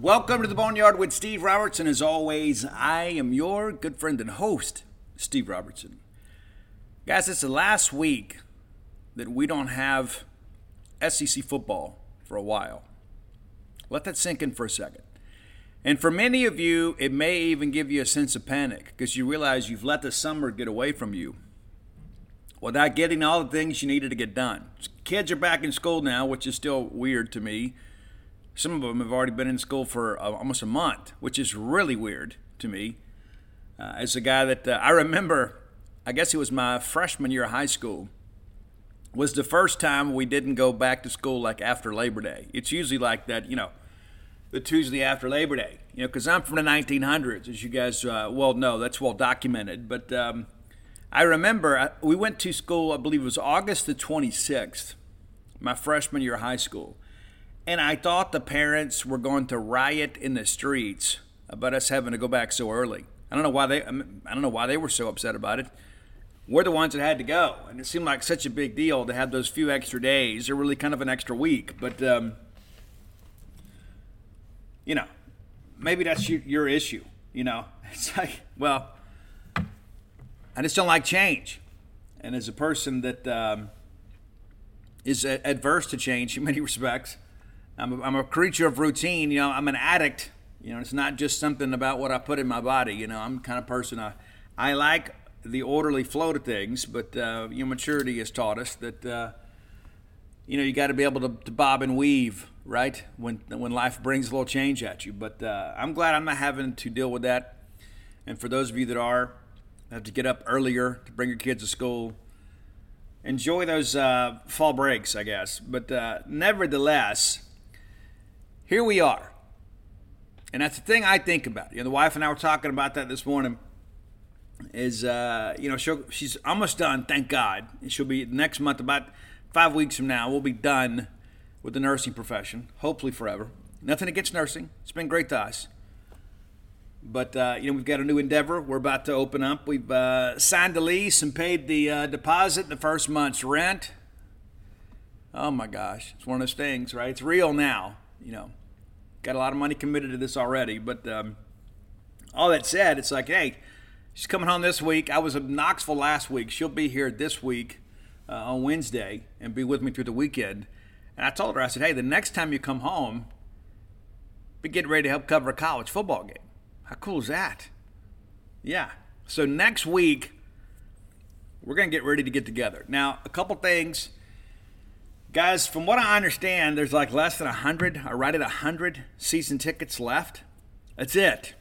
Welcome to the Boneyard with Steve Robertson. As always, I am your good friend and host, Steve Robertson. Guys, it's the last week that we don't have SEC football for a while. Let that sink in for a second. And for many of you, it may even give you a sense of panic because you realize you've let the summer get away from you without getting all the things you needed to get done. Kids are back in school now, which is still weird to me. Some of them have already been in school for uh, almost a month, which is really weird to me. Uh, as a guy that uh, I remember, I guess it was my freshman year of high school, was the first time we didn't go back to school like after Labor Day. It's usually like that, you know, the Tuesday after Labor Day, you know, because I'm from the 1900s, as you guys uh, well know. That's well documented. But um, I remember uh, we went to school, I believe it was August the 26th, my freshman year of high school. And I thought the parents were going to riot in the streets about us having to go back so early. I don't know why they I don't know why they were so upset about it. We're the ones that had to go, and it seemed like such a big deal to have those few extra days, or really kind of an extra week. But um, you know, maybe that's your, your issue. You know, it's like, well, I just don't like change, and as a person that um, is adverse to change in many respects, I'm a, I'm a creature of routine. You know, I'm an addict. You know, it's not just something about what I put in my body. You know, I'm kind of person I, I like the orderly flow to things, but uh, you know, maturity has taught us that uh, you know you got to be able to, to, bob and weave, right? When when life brings a little change at you. But uh, I'm glad I'm not having to deal with that. And for those of you that are, have to get up earlier to bring your kids to school. Enjoy those uh, fall breaks, I guess. But uh, nevertheless, here we are. And that's the thing I think about. You know, the wife and I were talking about that this morning. Is uh, you know, she's almost done, thank God. She'll be next month, about five weeks from now, we'll be done with the nursing profession, hopefully forever. Nothing against nursing. It's been great to us. But uh, you know, we've got a new endeavor. We're about to open up. We've uh, signed the lease and paid the uh, deposit, the first month's rent. Oh my gosh, it's one of those things, right? It's real now you know, got a lot of money committed to this already. But um, all that said, it's like, hey, she's coming home this week. I was in Knoxville last week. She'll be here this week uh, on Wednesday and be with me through the weekend. And I told her, I said, hey, the next time you come home, be getting ready to help cover a college football game. How cool is that? Yeah. So next week, we're going to get ready to get together. Now, a couple things Guys, from what I understand, there's like less than 100, or right at 100 season tickets left. That's it.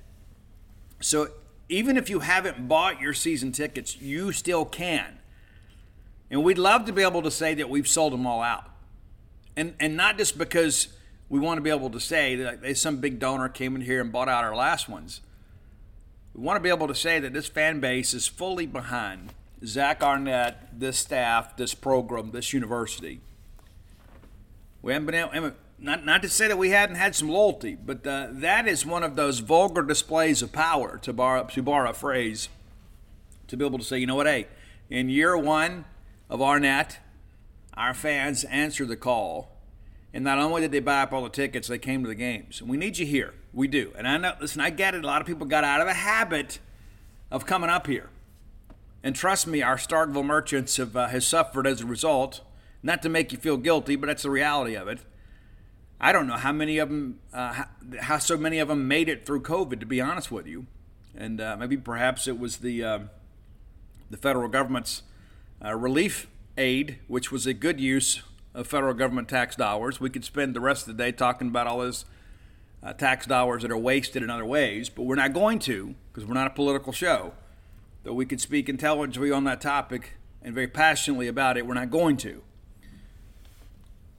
So even if you haven't bought your season tickets, you still can. And we'd love to be able to say that we've sold them all out. And, and not just because we want to be able to say that some big donor came in here and bought out our last ones. We want to be able to say that this fan base is fully behind Zach Arnett, this staff, this program, this university. We haven't been able, not, not to say that we hadn't had some loyalty, but uh, that is one of those vulgar displays of power, to borrow, to borrow a phrase, to be able to say, you know what, hey, in year one of Arnett, our fans answered the call. And not only did they buy up all the tickets, they came to the games. And we need you here. We do. And I know, listen, I get it. A lot of people got out of the habit of coming up here. And trust me, our Starkville merchants have, uh, has suffered as a result. Not to make you feel guilty, but that's the reality of it. I don't know how many of them, uh, how, how, so many of them made it through COVID. To be honest with you, and uh, maybe perhaps it was the uh, the federal government's uh, relief aid, which was a good use of federal government tax dollars. We could spend the rest of the day talking about all those uh, tax dollars that are wasted in other ways, but we're not going to because we're not a political show. Though we could speak intelligently on that topic and very passionately about it, we're not going to.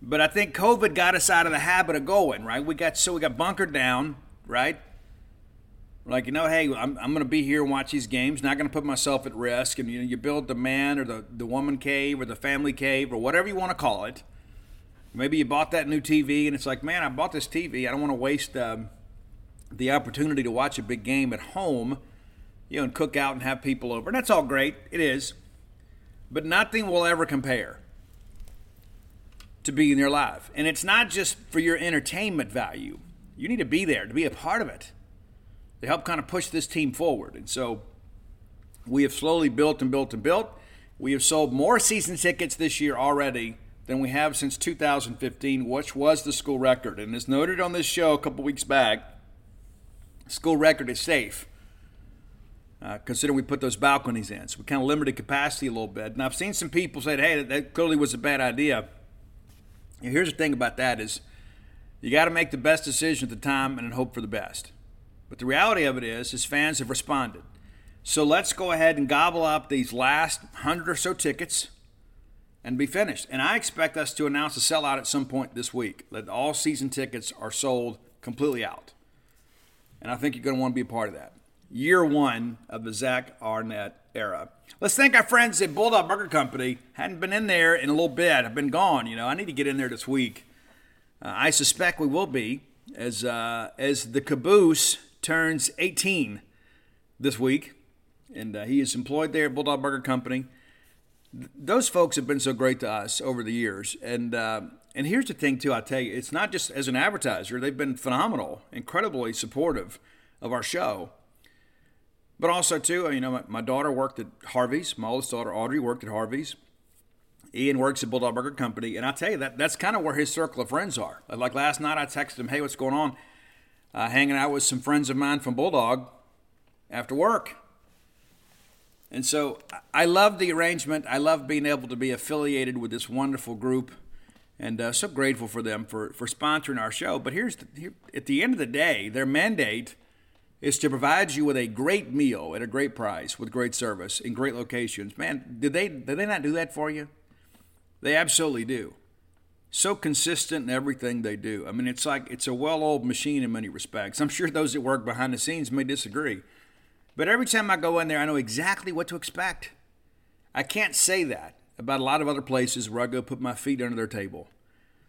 But I think COVID got us out of the habit of going, right? We got so we got bunkered down, right? like, you know, hey, I'm, I'm going to be here and watch these games, not going to put myself at risk. And you know, you build the man or the, the woman cave or the family cave or whatever you want to call it. Maybe you bought that new TV and it's like, man, I bought this TV. I don't want to waste um, the opportunity to watch a big game at home, you know, and cook out and have people over. And that's all great. It is. But nothing will ever compare to be in there life. And it's not just for your entertainment value. You need to be there to be a part of it to help kind of push this team forward. And so we have slowly built and built and built. We have sold more season tickets this year already than we have since 2015, which was the school record. And as noted on this show a couple weeks back, school record is safe. Uh, considering we put those balconies in. So we kind of limited capacity a little bit. And I've seen some people say, hey, that clearly was a bad idea. Here's the thing about that is you got to make the best decision at the time and hope for the best. But the reality of it is, is fans have responded. So let's go ahead and gobble up these last hundred or so tickets and be finished. And I expect us to announce a sellout at some point this week. That all season tickets are sold completely out. And I think you're going to want to be a part of that. Year one of the Zach Arnett era. Let's thank our friends at Bulldog Burger Company. Hadn't been in there in a little bit. I've been gone. You know, I need to get in there this week. Uh, I suspect we will be as uh, as the caboose turns 18 this week, and uh, he is employed there at Bulldog Burger Company. Th- those folks have been so great to us over the years, and uh, and here's the thing too. I tell you, it's not just as an advertiser; they've been phenomenal, incredibly supportive of our show. But also too, you know, my, my daughter worked at Harvey's. My oldest daughter Audrey worked at Harvey's. Ian works at Bulldog Burger Company, and I tell you that that's kind of where his circle of friends are. Like last night, I texted him, "Hey, what's going on?" uh, hanging out with some friends of mine from Bulldog after work. And so I love the arrangement. I love being able to be affiliated with this wonderful group and uh, so grateful for them for, for sponsoring our show. But here's the, here, at the end of the day, their mandate is to provide you with a great meal at a great price with great service in great locations. Man, did they did they not do that for you? They absolutely do so consistent in everything they do. I mean, it's like it's a well oiled machine in many respects. I'm sure those that work behind the scenes may disagree. But every time I go in there, I know exactly what to expect. I can't say that about a lot of other places where I go put my feet under their table.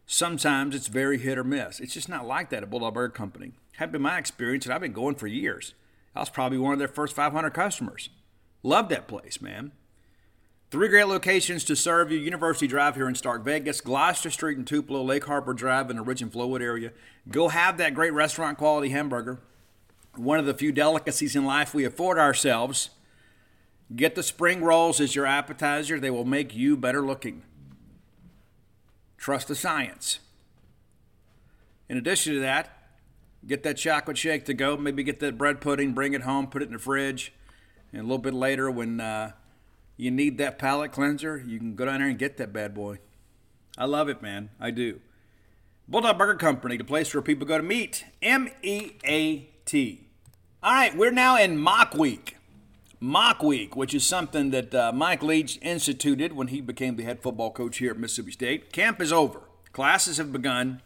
Sometimes it's very hit or miss. It's just not like that at Bulldog Burger Company. Had been my experience, and I've been going for years. I was probably one of their first 500 customers. Love that place, man. Three great locations to serve you University Drive here in Stark Vegas, Gloster Street in Tupelo, Lake Harbor Drive in the Ridge and Flowood area. Go have that great restaurant quality hamburger. One of the few delicacies in life we afford ourselves. Get the spring rolls as your appetizer, they will make you better looking. Trust the science. In addition to that, get that chocolate shake to go. Maybe get that bread pudding, bring it home, put it in the fridge. And a little bit later, when uh, you need that palate cleanser, you can go down there and get that bad boy. I love it, man. I do. Bulldog Burger Company, the place where people go to meet. M E A T. All right, we're now in Mock Week. Mock Week, which is something that uh, Mike Leach instituted when he became the head football coach here at Mississippi State. Camp is over, classes have begun,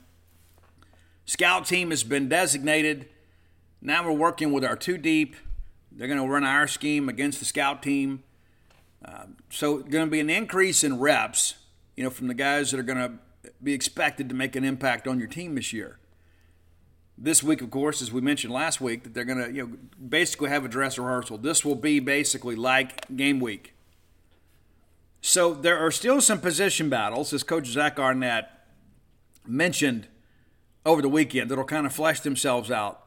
scout team has been designated. Now we're working with our two deep. They're going to run our scheme against the scout team. Um, so, going to be an increase in reps, you know, from the guys that are going to be expected to make an impact on your team this year. This week, of course, as we mentioned last week, that they're going to you know basically have a dress rehearsal. This will be basically like game week. So there are still some position battles, as Coach Zach Arnett mentioned over the weekend, that'll kind of flesh themselves out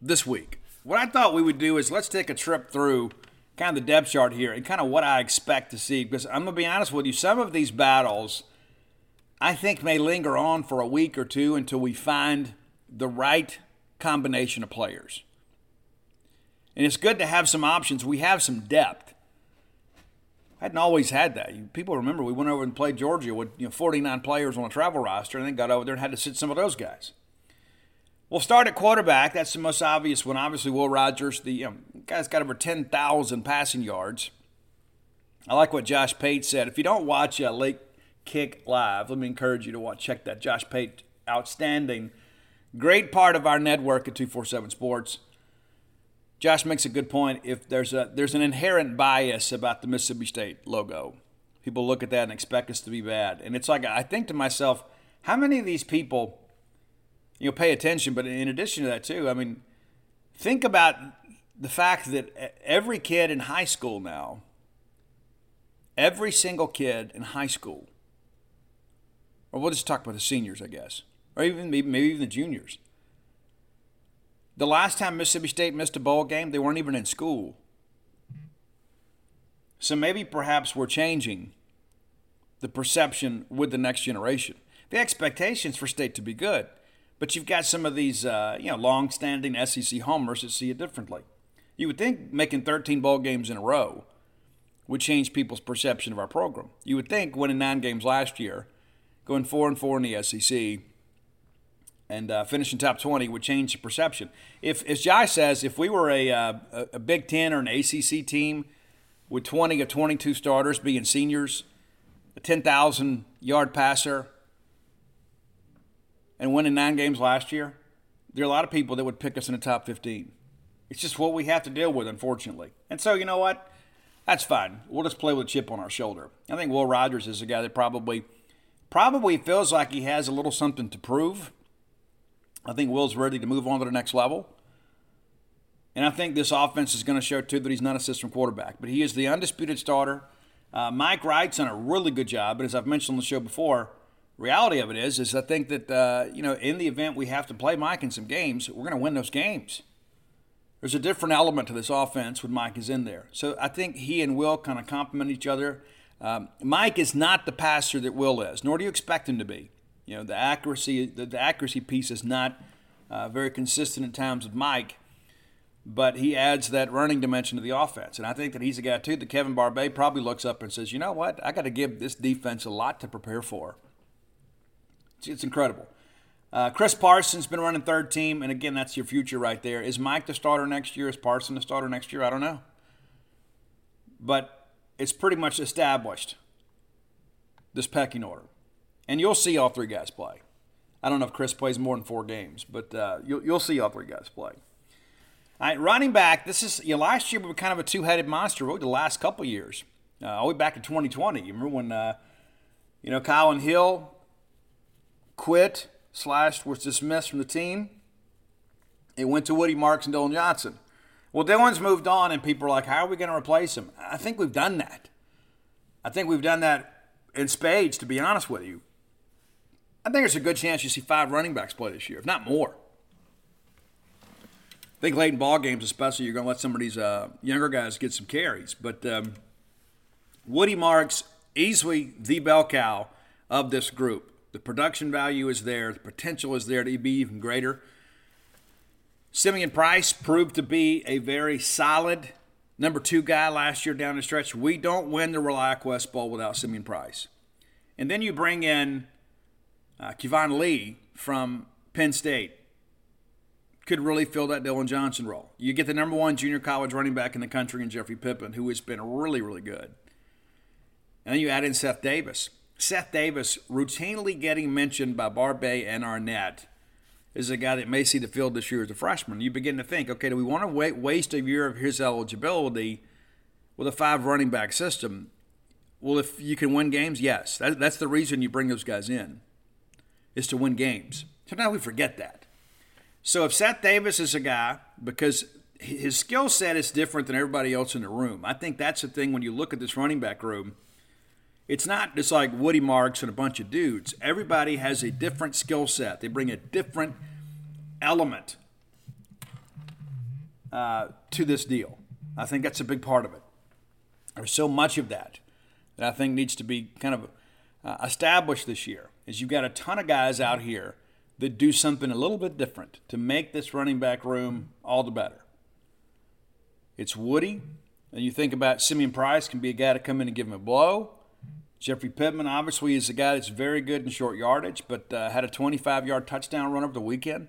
this week. What I thought we would do is let's take a trip through kind of the depth chart here and kind of what I expect to see. Because I'm going to be honest with you, some of these battles I think may linger on for a week or two until we find the right combination of players. And it's good to have some options. We have some depth. I hadn't always had that. People remember we went over and played Georgia with you know 49 players on a travel roster, and then got over there and had to sit some of those guys. We'll start at quarterback. That's the most obvious one. Obviously, Will Rogers, the you know, guy's got over 10,000 passing yards. I like what Josh Pate said. If you don't watch uh, Late Kick live, let me encourage you to watch. Check that. Josh Pate, outstanding, great part of our network at 247 Sports. Josh makes a good point. If there's a there's an inherent bias about the Mississippi State logo, people look at that and expect us to be bad. And it's like I think to myself, how many of these people, you know, pay attention? But in addition to that, too, I mean, think about the fact that every kid in high school now, every single kid in high school, or we'll just talk about the seniors, I guess, or even maybe, maybe even the juniors. The last time Mississippi State missed a bowl game, they weren't even in school. So maybe perhaps we're changing the perception with the next generation. The expectations for state to be good, but you've got some of these, uh, you know, long-standing SEC homers that see it differently. You would think making 13 bowl games in a row would change people's perception of our program. You would think winning nine games last year, going four and four in the SEC, and uh, finishing top 20 would change the perception. If, as Jai says, if we were a, uh, a Big Ten or an ACC team with 20 or 22 starters being seniors, a 10,000 yard passer, and winning nine games last year, there are a lot of people that would pick us in the top 15. It's just what we have to deal with, unfortunately. And so, you know what? That's fine. We'll just play with a chip on our shoulder. I think Will Rogers is a guy that probably probably feels like he has a little something to prove. I think Will's ready to move on to the next level. And I think this offense is going to show, too, that he's not a system quarterback. But he is the undisputed starter. Uh, Mike Wright's done a really good job. But as I've mentioned on the show before, reality of it is, is I think that, uh, you know, in the event we have to play Mike in some games, we're going to win those games there's a different element to this offense when Mike is in there. So I think he and Will kind of complement each other. Um, Mike is not the passer that Will is, nor do you expect him to be. You know, the accuracy, the, the accuracy piece is not uh, very consistent at times with Mike, but he adds that running dimension to the offense. And I think that he's a guy, too, that Kevin Barbay probably looks up and says, you know what, I got to give this defense a lot to prepare for. It's, it's incredible. Uh, Chris Parsons been running third team, and again, that's your future right there. Is Mike the starter next year? Is Parson the starter next year? I don't know. But it's pretty much established, this pecking order. And you'll see all three guys play. I don't know if Chris plays more than four games, but uh, you'll, you'll see all three guys play. All right, running back, this is, you know, last year we were kind of a two headed monster, really the last couple years, uh, all the way back to 2020. You remember when, uh, you know, Kylin Hill quit Slash was dismissed from the team. It went to Woody Marks and Dillon Johnson. Well, Dillon's moved on, and people are like, how are we going to replace him? I think we've done that. I think we've done that in spades, to be honest with you. I think there's a good chance you see five running backs play this year, if not more. I think late in ball games, especially, you're going to let some of these uh, younger guys get some carries. But um, Woody Marks, easily the bell cow of this group. The production value is there. The potential is there to be even greater. Simeon Price proved to be a very solid number two guy last year down the stretch. We don't win the ReliaQuest Bowl without Simeon Price. And then you bring in uh, Keyvone Lee from Penn State. Could really fill that Dillon Johnson role. You get the number one junior college running back in the country in Jeffrey Pittman, who has been really, really good. And then you add in Seth Davis. Seth Davis routinely getting mentioned by Barbay and Arnett is a guy that may see the field this year as a freshman. You begin to think, okay, do we want to waste a year of his eligibility with a five running back system? Well, if you can win games, yes. That, that's the reason you bring those guys in, is to win games. Sometimes we forget that. So if Seth Davis is a guy, because his skill set is different than everybody else in the room, I think that's the thing when you look at this running back room. It's not just like Woody Marks and a bunch of dudes. Everybody has a different skill set. They bring a different element uh, to this deal. I think that's a big part of it. There's so much of that that I think needs to be kind of uh, established this year. Is you've got a ton of guys out here that do something a little bit different to make this running back room all the better. It's Woody, and you think about Simeon Price can be a guy to come in and give him a blow. Jeffrey Pittman obviously is a guy that's very good in short yardage, but uh, had a 25-yard touchdown run over the weekend.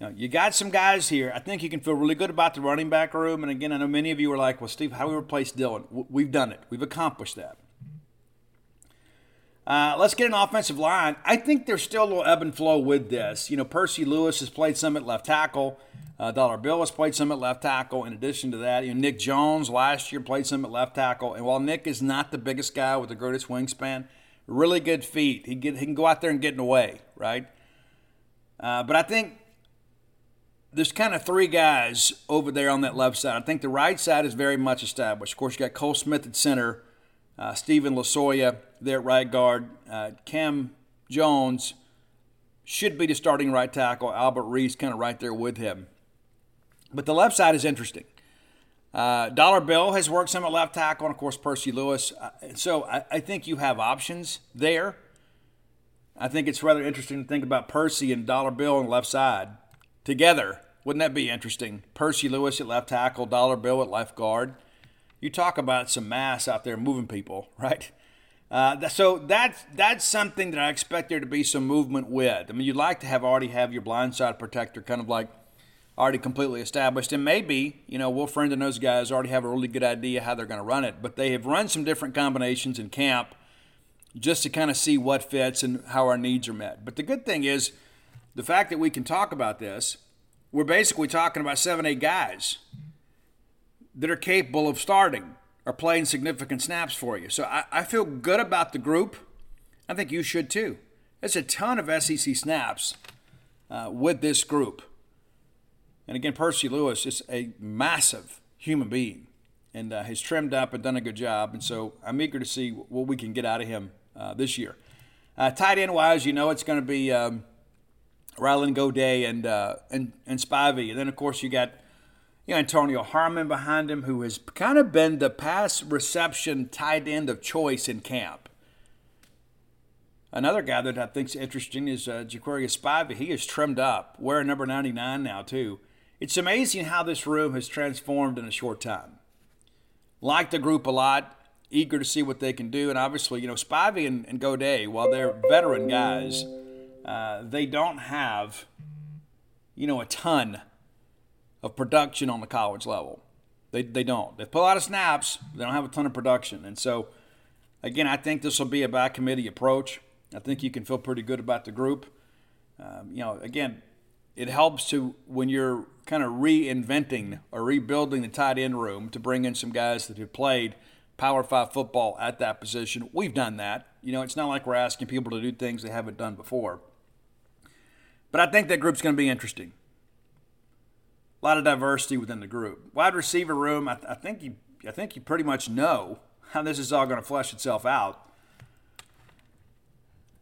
Now, you got some guys here. I think you can feel really good about the running back room. And again, I know many of you are like, well, Steve, how do we replace Dillon? We've done it. We've accomplished that. Uh, let's get an offensive line. I think there's still a little ebb and flow with this. You know, Percy Lewis has played some at left tackle. Uh, Dollar Bill has played some at left tackle. In addition to that, you know, Nick Jones last year played some at left tackle. And while Nick is not the biggest guy with the greatest wingspan, really good feet. He, get, he can go out there and get in the way, right? Uh, but I think there's kind of three guys over there on that left side. I think the right side is very much established. Of course, you got Cole Smith at center, uh, Steven Losoya there at right guard, uh, Cam Jones should be the starting right tackle. Albert Reese kind of right there with him. But the left side is interesting. Uh, Dollar Bill has worked some at left tackle, and of course Percy Lewis. Uh, so I, I think you have options there. I think it's rather interesting to think about Percy and Dollar Bill on the left side together. Wouldn't that be interesting? Percy Lewis at left tackle, Dollar Bill at left guard. You talk about some mass out there moving people, right? Uh, so that's that's something that I expect there to be some movement with. I mean, you'd like to have already have your blindside protector kind of like already completely established, and maybe you know Will Friend and those guys already have a really good idea how they're going to run it. But they have run some different combinations in camp just to kind of see what fits and how our needs are met. But the good thing is the fact that we can talk about this, we're basically talking about seven, eight guys that are capable of starting or playing significant snaps for you. So I, I feel good about the group. I think you should too. There's a ton of SEC snaps uh, with this group. And again, Percy Lewis is a massive human being and uh, has trimmed up and done a good job. And so I'm eager to see what we can get out of him uh, this year. Uh, tight end wise, you know it's going to be um, Ryland Goede and uh, and and Spivey, and then of course you got you know Antonio Harmon behind him, who has kind of been the pass reception tight end of choice in camp. Another guy that I think is interesting is uh, Jaquarius Spivey. He is trimmed up, wearing number 99 now too. It's amazing how this room has transformed in a short time. Like the group a lot, eager to see what they can do, and obviously, you know, Spivey and, and Goede, while they're veteran guys uh, they don't have, you know, a ton of production on the college level. They, they don't. They put a lot of snaps, they don't have a ton of production. And so, again, I think this will be a by committee approach. I think you can feel pretty good about the group. Um, you know, again, it helps to when you're kind of reinventing or rebuilding the tight end room to bring in some guys that have played Power Five football at that position. We've done that. You know, it's not like we're asking people to do things they haven't done before. But I think that group's going to be interesting. A lot of diversity within the group. Wide receiver room, I, th- I think you, I think you pretty much know how this is all going to flesh itself out.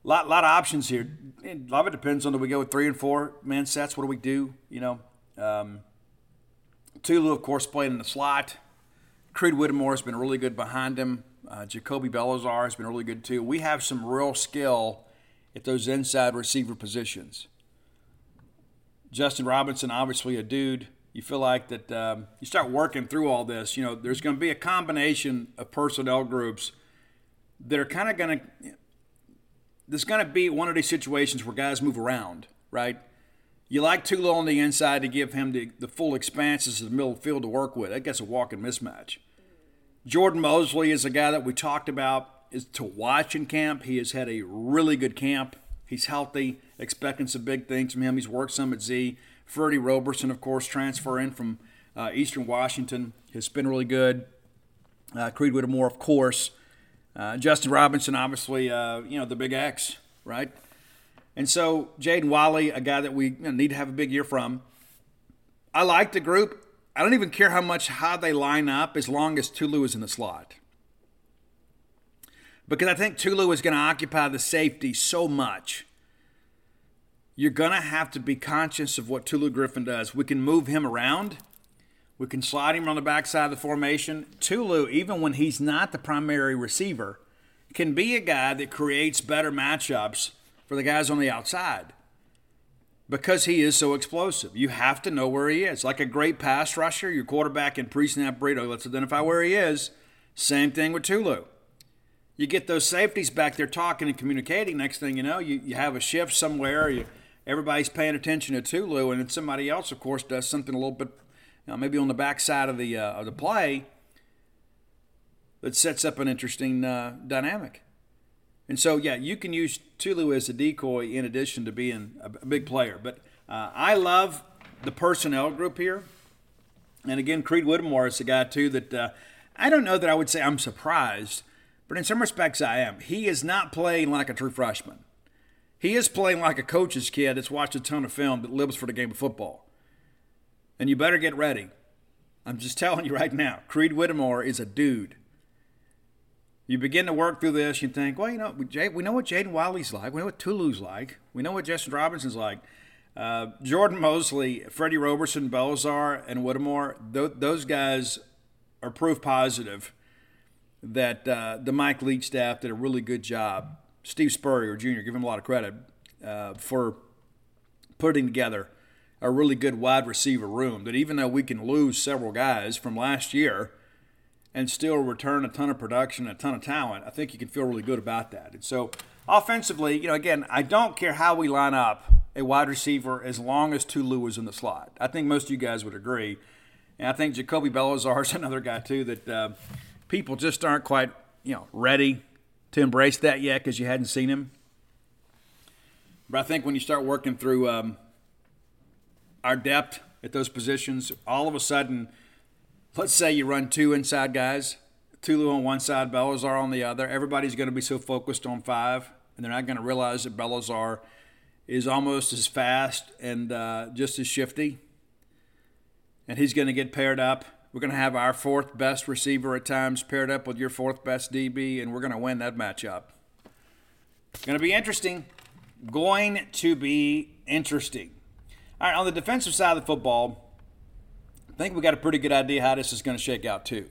A lot, lot of options here. A lot of it depends on do we go with three and four man sets? What do we do? You know, um, Tulu, of course, playing in the slot. Creed Whittemore has been really good behind him. Uh, Jacoby Bellazar has been really good too. We have some real skill at those inside receiver positions. Justin Robinson, obviously a dude. You feel like that um, you start working through all this. You know, there's going to be a combination of personnel groups that are kind of going to. There's going to be one of these situations where guys move around, right? You like Tulu on the inside to give him the, the full expanses of the middle field to work with. That gets a walking mismatch. Jordan Mosley is a guy that we talked about is to watch in camp. He has had a really good camp. He's healthy, expecting some big things from him. He's worked some at Z. Freddie Roberson, of course, transfer in from uh, Eastern Washington, has been really good. Uh, Creed Whittemore, of course. Uh, Justin Robinson, obviously, uh, you know, the big X, right? And so Jaden Walley, a guy that we you know, need to have a big year from. I like the group. I don't even care how much how they line up as long as Tulu is in the slot. Because I think Tulu is going to occupy the safety so much. You're going to have to be conscious of what Tulu Griffin does. We can move him around. We can slide him on the backside of the formation. Tulu, even when he's not the primary receiver, can be a guy that creates better matchups for the guys on the outside because he is so explosive. You have to know where he is. Like a great pass rusher, your quarterback in pre-snap burrito, let's identify where he is. Same thing with Tulu. You get those safeties back there talking and communicating. Next thing you know, you, you have a shift somewhere. You, everybody's paying attention to Tulu, and then somebody else, of course, does something a little bit, you know, maybe on the backside of the uh, of the play that sets up an interesting uh, dynamic. And so, yeah, you can use Tulu as a decoy in addition to being a, big player. But uh, I love the personnel group here. And again, Creed Whittemore is a guy, too, that uh, I don't know that I would say I'm surprised, but in some respects I am. He is not playing like a true freshman. He is playing like a coach's kid that's watched a ton of film that lives for the game of football. And you better get ready. I'm just telling you right now, Creed Whittemore is a dude. You begin to work through this, you think, well, you know, we know what Jaden Wiley's like. We know what Tulu's like. We know what Justin Robinson's like. Uh, Jordan Mosley, Freddie Roberson, Belzar, and Whittemore, th- those guys are proof positive that uh, the Mike Leach staff did a really good job. Steve Spurrier Jr., give him a lot of credit uh, for putting together a really good wide receiver room. That even though we can lose several guys from last year – and still return a ton of production, a ton of talent, I think you can feel really good about that. And so, offensively, you know, again, I don't care how we line up a wide receiver as long as Tulu is in the slot. I think most of you guys would agree. And I think Jacoby Bellazar is another guy, too, that uh, people just aren't quite, you know, ready to embrace that yet because you hadn't seen him. But I think when you start working through um, our depth at those positions, all of a sudden – let's say you run two inside guys, Tulu on one side, Bellazar on the other. Everybody's going to be so focused on five, and they're not going to realize that Bellazar is almost as fast and uh, just as shifty. And he's going to get paired up. We're going to have our fourth best receiver at times paired up with your fourth best DB, and we're going to win that matchup. Going to be interesting. Going to be interesting. All right, on the defensive side of the football, I think we got a pretty good idea how this is going to shake out too.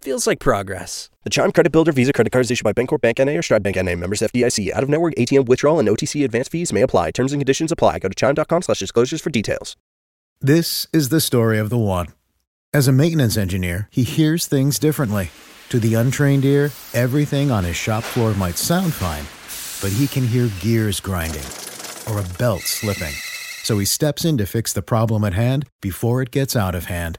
feels like progress. The Chime Credit Builder Visa credit card is issued by Bancorp Bank NA or Stride Bank NA. Members FDIC. Out of network ATM withdrawal and OTC advance fees may apply. Terms and conditions apply. Go to chime.com/disclosures for details. This is the story of the one. As a maintenance engineer, he hears things differently. To the untrained ear, everything on his shop floor might sound fine, but he can hear gears grinding or a belt slipping. So he steps in to fix the problem at hand before it gets out of hand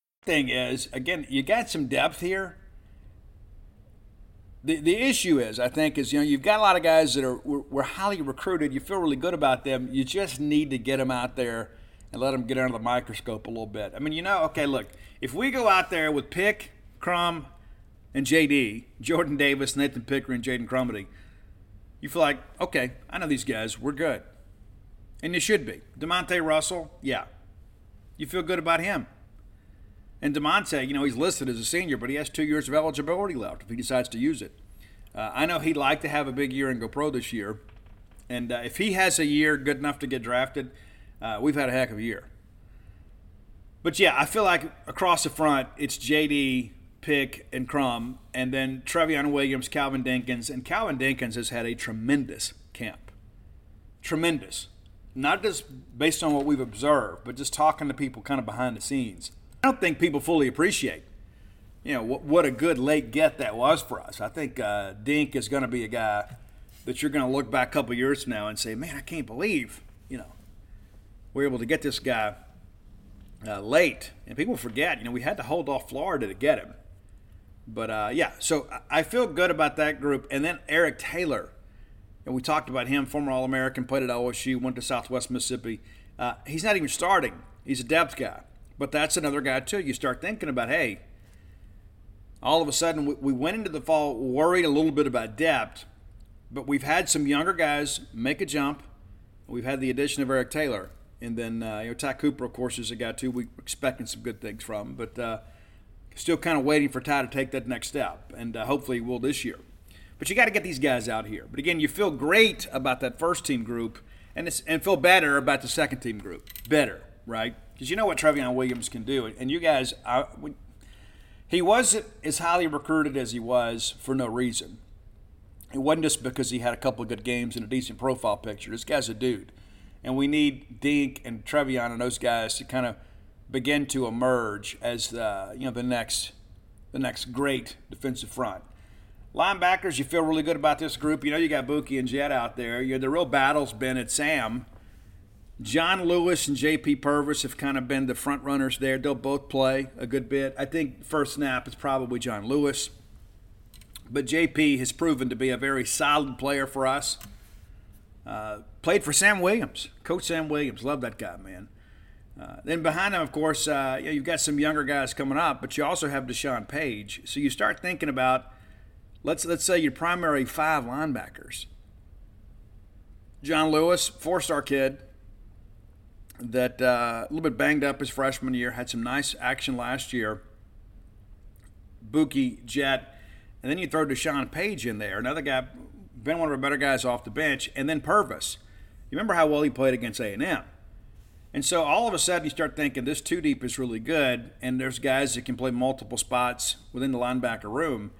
thing is, again, you got some depth here. The, the issue is, I think, is you know you've got a lot of guys that are were, were highly recruited. You feel really good about them. You just need to get them out there and let them get under the microscope a little bit. I mean, you know, okay, look, if we go out there with Pick, Crum, and JD, Jordan Davis, Nathan Pickering, Jaden Crumedy, you feel like, okay, I know these guys, we're good. And you should be. Demonte Russell, yeah. You feel good about him. And Demonte, you know, he's listed as a senior, but he has two years of eligibility left if he decides to use it. Uh, I know he'd like to have a big year and go pro this year. And uh, if he has a year good enough to get drafted, uh, we've had a heck of a year. But yeah, I feel like across the front, it's JD, Pick, and Crum, and then Trevion Williams, Calvin Dinkins. And Calvin Dinkins has had a tremendous camp. Tremendous. Not just based on what we've observed, but just talking to people kind of behind the scenes. I don't think people fully appreciate, you know, what, what a good late get that was for us. I think uh, Dink is going to be a guy that you're going to look back a couple years from now and say, man, I can't believe, you know, we're able to get this guy uh, late. And people forget, you know, we had to hold off Florida to get him. But uh, yeah, so I feel good about that group. And then Eric Taylor, and we talked about him, former All American, played at OSU, went to Southwest Mississippi. Uh, he's not even starting, he's a depth guy. But that's another guy, too. You start thinking about, hey, all of a sudden we went into the fall worried a little bit about depth, but we've had some younger guys make a jump. We've had the addition of Eric Taylor. And then, uh, you know, Ty Cooper, of course, is a guy, too, we're expecting some good things from. But uh, still kind of waiting for Ty to take that next step. And uh, hopefully he will this year. But you got to get these guys out here. But again, you feel great about that first team group and, and feel better about the second team group. Better, right? Because you know what Trevion Williams can do. And you guys, I, he wasn't as highly recruited as he was for no reason. It wasn't just because he had a couple of good games and a decent profile picture. This guy's a dude. And we need Dink and Trevion and those guys to kind of begin to emerge as uh, you know the next the next great defensive front. Linebackers, you feel really good about this group. You know you got Buki and Jet out there. You know, the real battle's been at Sam John Lewis and JP Purvis have kind of been the front runners there. They'll both play a good bit. I think first snap is probably John Lewis. But JP has proven to be a very solid player for us. Uh, played for Sam Williams, Coach Sam Williams. Love that guy, man. Uh, then behind him, of course, uh, you know, you've got some younger guys coming up, but you also have Deshaun Page. So you start thinking about let's let's say your primary five linebackers. John Lewis, four-star kid, that uh, a little bit banged up his freshman year, had some nice action last year. Buki, Jet, and then you throw Deshaun Page in there, another guy, been one of our better guys off the bench, and then Purvis. You remember how well he played against A&M. And so all of a sudden you start thinking this two deep is really good, and there's guys that can play multiple spots within the linebacker room.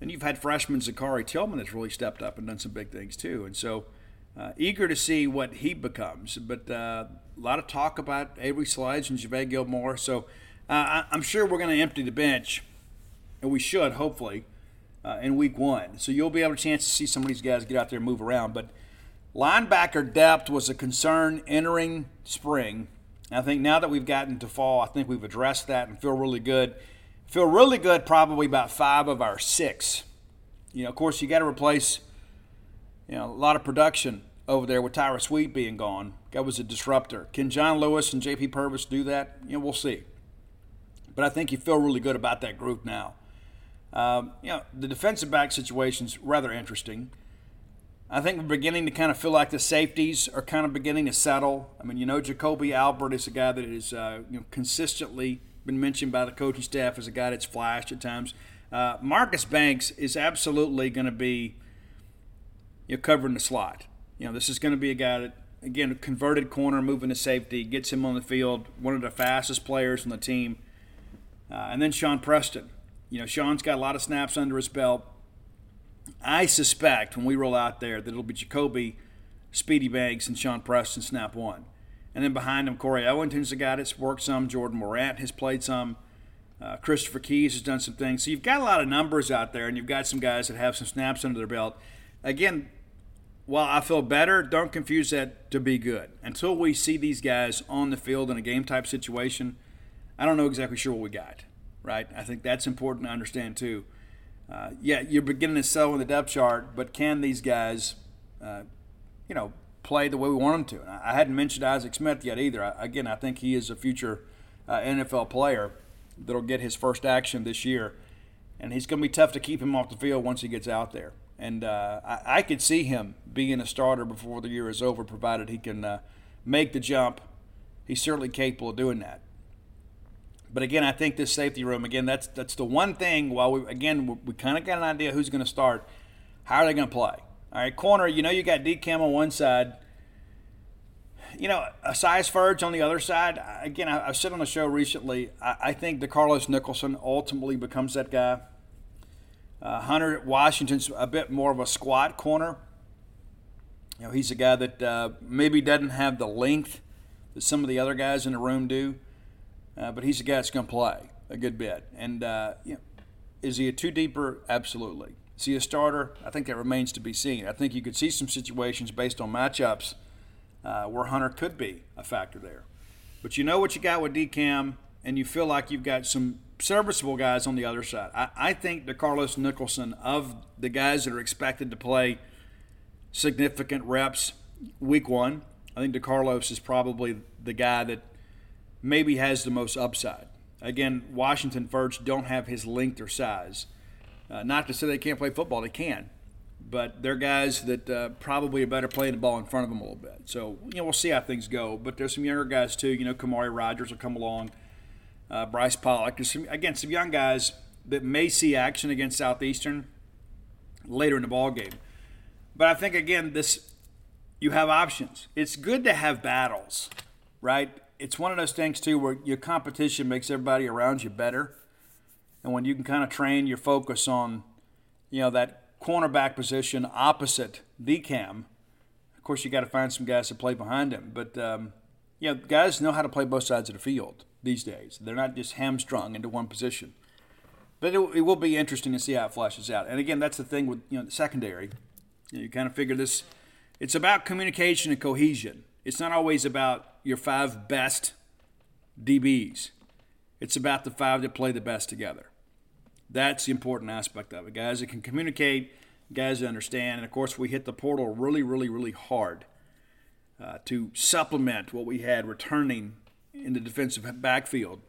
And you've had freshman Zachary Tillman that's really stepped up and done some big things too. And so – uh, eager to see what he becomes. But uh, a lot of talk about Avery Slides and Javay Gilmore. So uh, I, am sure we're going to empty the bench, and we should, hopefully, uh, in week one. So you'll be able to chance to see some of these guys get out there and move around. But linebacker depth was a concern entering spring. I think now that we've gotten to fall, I think we've addressed that and feel really good. Feel really good probably about five of our six. You know, of course, you got to replace – you know, a lot of production over there with Tyrus Wheat being gone. That was a disruptor. Can John Lewis and J.P. Purvis do that? You know, we'll see. But I think you feel really good about that group now. Um, you know, the defensive back situation is rather interesting. I think we're beginning to kind of feel like the safeties are kind of beginning to settle. I mean, you know, Jacoby Albert is a guy that uh, you know consistently been mentioned by the coaching staff as a guy that's flashed at times. Uh, Marcus Banks is absolutely going to be you know, covering the slot. You know, this is going to be a guy that, again, converted corner, moving to safety, gets him on the field, one of the fastest players on the team. Uh, and then Shawn Preston. You know, Shawn's got a lot of snaps under his belt. I suspect when we roll out there that it'll be Jacoby, Speedy Banks, and Shawn Preston snap one. And then behind him, Corey Ellington's the guy that's worked some. Jordan Morant has played some. Uh, Christopher Keys has done some things. So you've got a lot of numbers out there, and you've got some guys that have some snaps under their belt. Again, while I feel better, don't confuse that to be good. Until we see these guys on the field in a game type situation, I don't know exactly sure what we got, right? I think that's important to understand too. Uh, yeah, you're beginning to sell in the depth chart, but can these guys, uh, you know, play the way we want them to? I hadn't mentioned Isaac Smith yet either. I, again, I think he is a future uh, NFL player that'll get his first action this year, and he's going to be tough to keep him off the field once he gets out there. And uh, I, I, could see him being a starter before the year is over, provided he can uh, make the jump. He's certainly capable of doing that. But again, I think this safety room again that's that's the one thing. While we again we, we kind of got an idea who's going to start, how are they going to play? All right, corner. You know you got DeCam on one side. You know, a size Furdge on the other side. Again, I, have said on the show recently. I, I think Carlos Nicholson ultimately becomes that guy. Uh, Hunter Washington's a bit more of a squat corner. You know, he's a guy that uh, maybe doesn't have the length that some of the other guys in the room do. Uh, but he's a guy that's going to play a good bit. And uh, you know, is he a two deeper? Absolutely. Is he a starter? I think that remains to be seen. I think you could see some situations based on matchups uh, where Hunter could be a factor there. But you know what you got with DCAM, and you feel like you've got some serviceable guys on the other side. I, I think DeCarlos Nicholson, of the guys that are expected to play significant reps week one, I think DeCarlos is probably the guy that maybe has the most upside. Again, Washington Furdge don't have his length or size. Uh, not to say they can't play football, they can. But they're guys that uh, probably are better playing the ball in front of them a little bit. So, you know, we'll see how things go. But there's some younger guys, too. You know, Kamari Rogers will come along, uh, Bryce Pollock. Some, again, some young guys that may see action against Southeastern later in the ball game. But I think, again, this you have options. It's good to have battles, right? it's one of those things too where your competition makes everybody around you better, and when you can kind of train your focus on, you know, that cornerback position opposite DCAM. Of course, you got to find some guys to play behind him, but um, you know, guys know how to play both sides of the field these days. They're not just hamstrung into one position. But it, it will be interesting to see how it flashes out. And again, that's the thing with you know the secondary. You, know, you kind of figure this. It's about communication and cohesion. It's not always about your five best DBs. It's about the five that play the best together. That's the important aspect of it. Guys that can communicate, guys that understand. And of course, we hit the portal really, really, really hard uh, to supplement what we had returning in the defensive backfield.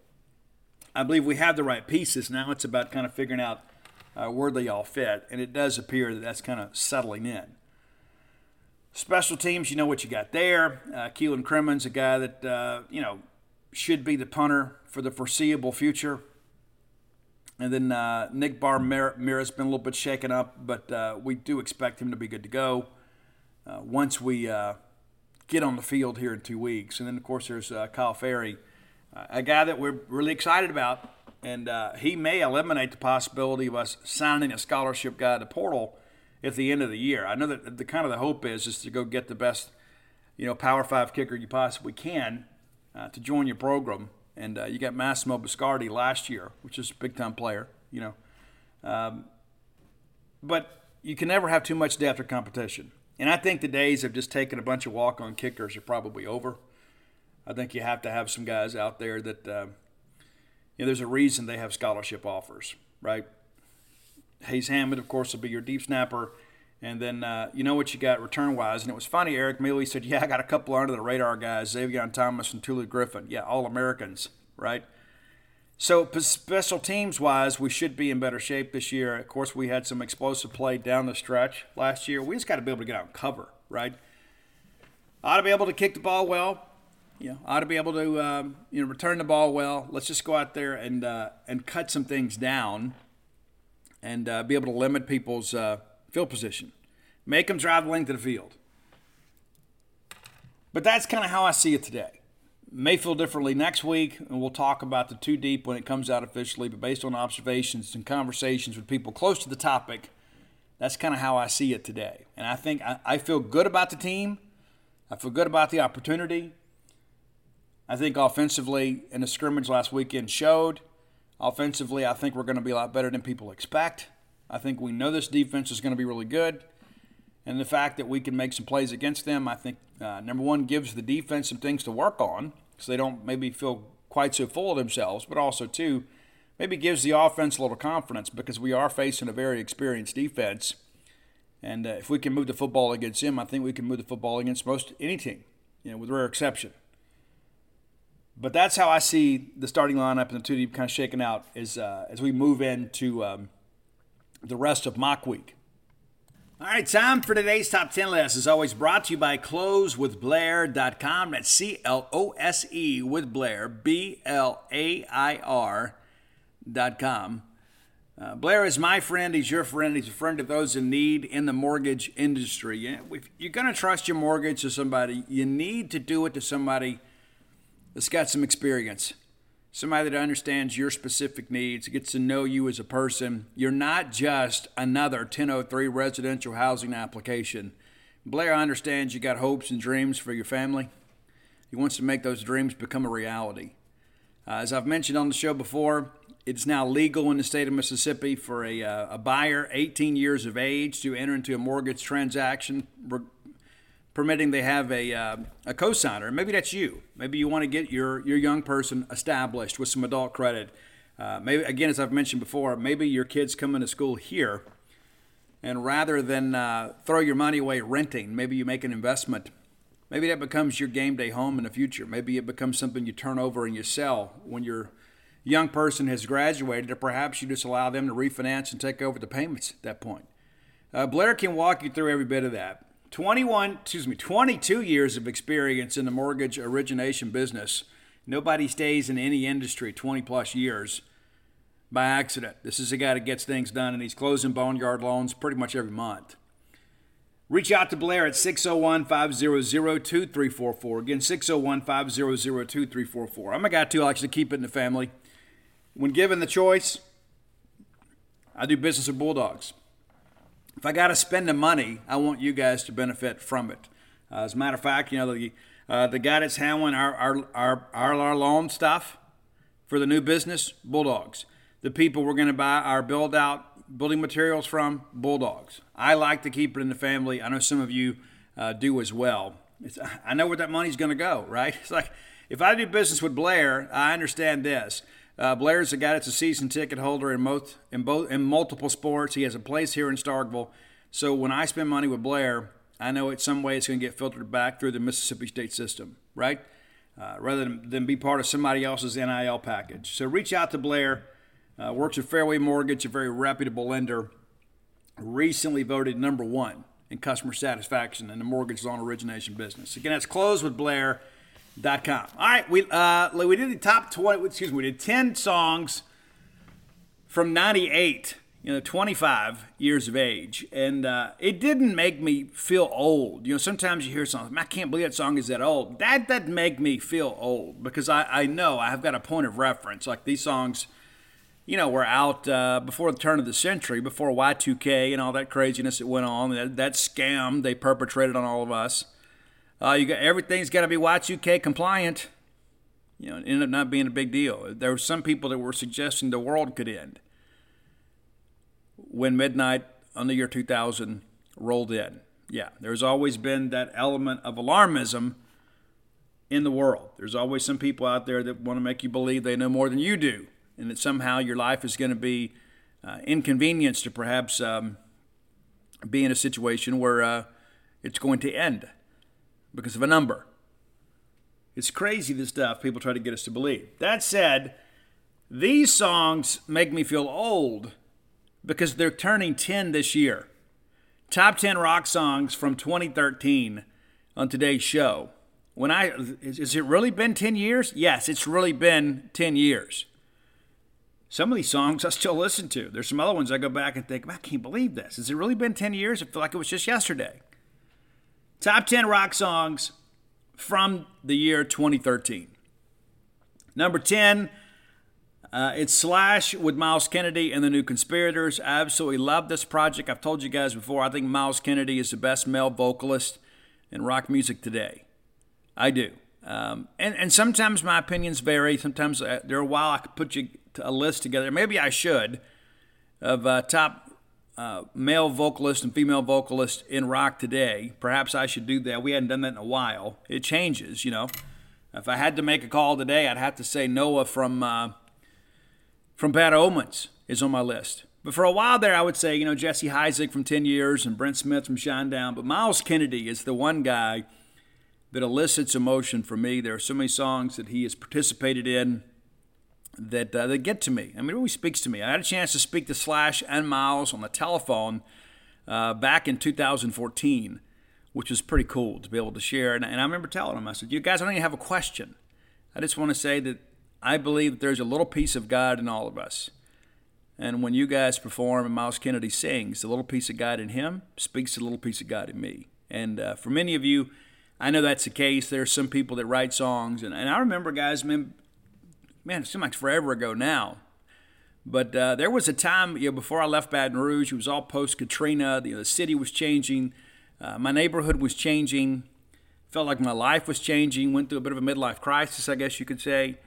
I believe we have the right pieces. Now it's about kind of figuring out uh, where they all fit. And it does appear that that's kind of settling in. Special teams, you know what you got there. Uh, Keelan Crimmins, a guy that, uh, you know, should be the punter for the foreseeable future. And then uh, Nick Barr-Mira's been a little bit shaken up, but uh, we do expect him to be good to go uh, once we uh, get on the field here in two weeks. And then, of course, there's uh, Kyle Ferry, uh, a guy that we're really excited about. And he may eliminate the possibility of us signing a scholarship guy to portal at the end of the year. I know that the kind of the hope is is to go get the best, you know, Power Five kicker you possibly can uh, to join your program. And uh, you got Massimo Biscardi last year, which is a big time player, you know. Um, but you can never have too much depth or competition. And I think the days of just taking a bunch of walk on kickers are probably over. I think you have to have some guys out there that, uh, you know, there's a reason they have scholarship offers, right? Hayes Hammond, of course, will be your deep snapper. And then uh, you know what you got return wise. And it was funny, Eric Mealy said, Yeah, I got a couple under the radar guys, Xavier Thomas and Tulu Griffin. Yeah, all Americans, right? So, special teams wise, we should be in better shape this year. Of course, we had some explosive play down the stretch last year. We just got to be able to get out and cover, right? Ought to be able to kick the ball well. You know, ought to be able to um, you know return the ball well. Let's just go out there and uh, and cut some things down and uh, be able to limit people's uh, field position. Make them drive the length of the field. But that's kind of how I see it today. May feel differently next week, and we'll talk about the two deep when it comes out officially. But based on observations and conversations with people close to the topic, that's kind of how I see it today. And I think I, I feel good about the team. I feel good about the opportunity. I think offensively in the scrimmage last weekend showed. Offensively, I think we're going to be a lot better than people expect. I think we know this defense is going to be really good. And the fact that we can make some plays against them, I think, uh, number one, gives the defense some things to work on because they don't maybe feel quite so full of themselves, but also, too maybe gives the offense a little confidence because we are facing a very experienced defense. And uh, if we can move the football against them, I think we can move the football against most any team, you know, with rare exception. But that's how I see the starting lineup and the two deep kind of shaking out as uh, as we move into um, the rest of mock week. All right, time for today's top 10 list. As always, brought to you by closewithblair.com. That's C L O S E with Blair, B L A I R.com. Uh, Blair is my friend. He's your friend. He's a friend of those in need in the mortgage industry. If you're going to trust your mortgage to somebody, you need to do it to somebody that's got some experience somebody that understands your specific needs, gets to know you as a person. You're not just another 1003 residential housing application. Blair understands you got hopes and dreams for your family. He wants to make those dreams become a reality. Uh, as I've mentioned on the show before, it's now legal in the state of Mississippi for a, uh, a buyer 18 years of age to enter into a mortgage transaction permitting they have a, uh, a co-signer. Maybe that's you. Maybe you want to get your, your young person established with some adult credit. Uh, maybe again, as I've mentioned before, maybe your kids coming to school here, and rather than uh, throw your money away renting, maybe you make an investment. Maybe that becomes your game day home in the future. Maybe it becomes something you turn over and you sell when your young person has graduated, or perhaps you just allow them to refinance and take over the payments at that point. Uh, Blair can walk you through every bit of that. 21, excuse me, 22 years of experience in the mortgage origination business. Nobody stays in any industry 20 plus years by accident. This is a guy that gets things done and he's closing boneyard loans pretty much every month. Reach out to Blair at 601 500 2344. Again, 601 500 2344. I'm a guy too, I like to keep it in the family. When given the choice, I do business with Bulldogs if I got to spend the money, I want you guys to benefit from it. Uh, as a matter of fact, you know, the, uh, the guy that's handling our, our, our, our, loan stuff for the new business, Bulldogs. The people we're going to buy our build out building materials from, Bulldogs. I like to keep it in the family. I know some of you uh, do as well. It's, I know where that money's going to go, right? It's like if I do business with Blair, I understand this. Uh, Blair's a guy that's a season ticket holder in most in both in multiple sports. He has a place here in Starkville. So when I spend money with Blair, I know it's some way it's going to get filtered back through the Mississippi state system, right? Uh, rather than, than be part of somebody else's NIL package. So reach out to Blair. Uh, works at Fairway Mortgage, a very reputable lender. Recently voted number one in customer satisfaction in the mortgage loan origination business. Again, that's closed with Blair. Dot com. All right, we uh, we did the top twenty. Excuse me, we did ten songs from '98. You know, 25 years of age, and uh, it didn't make me feel old. You know, sometimes you hear songs, I can't believe that song is that old. That doesn't make me feel old because I, I know I have got a point of reference. Like these songs, you know, were out uh, before the turn of the century, before Y2K and all that craziness that went on, that, that scam they perpetrated on all of us. Uh, you got everything's got to be Y2K compliant. You know, it ended up not being a big deal. There were some people that were suggesting the world could end when midnight on the year 2000 rolled in. Yeah, there's always been that element of alarmism in the world. There's always some people out there that want to make you believe they know more than you do, and that somehow your life is going to be uh, inconvenienced to perhaps um, be in a situation where uh, it's going to end because of a number. It's crazy the stuff people try to get us to believe. That said, these songs make me feel old because they're turning 10 this year. Top 10 rock songs from 2013 on today's show. When I has it really been 10 years? Yes, it's really been 10 years. Some of these songs I still listen to. There's some other ones I go back and think, I can't believe this. Has it really been 10 years? I feel like it was just yesterday. Top 10 rock songs from the year 2013. Number 10, uh, it's Slash with Myles Kennedy and the New Conspirators. I absolutely love this project. I've told you guys before, I think Myles Kennedy is the best male vocalist in rock music today. I do. Um, and, and sometimes my opinions vary. Sometimes uh, there are a while I could put you a list together. Maybe I should of uh, top uh, male vocalist and female vocalist in rock today. Perhaps I should do that. We hadn't done that in a while. It changes, you know. If I had to make a call today, I'd have to say Noah from uh, from Bad Omens is on my list. But for a while there, I would say, you know, Jesse Isaac from 10 Years and Brent Smith from Shinedown. But Myles Kennedy is the one guy that elicits emotion for me. There are so many songs that he has participated in that uh, that get to me. I mean, it really speaks to me. I had a chance to speak to Slash and Myles on the telephone uh, back in 2014, which was pretty cool to be able to share. And, and I remember telling them, I said, "You guys, I don't even have a question. I just want to say that I believe that there's a little piece of God in all of us." And when you guys perform and Myles Kennedy sings, the little piece of God in him speaks to the little piece of God in me. And uh, for many of you, I know that's the case. There are some people that write songs, and, and I remember guys, man, man, it seems like forever ago now. But uh, there was a time, you know, before I left Baton Rouge, it was all post Katrina. You know, the city was changing, uh, my neighborhood was changing. Felt like my life was changing. Went through a bit of a midlife crisis, I guess you could say.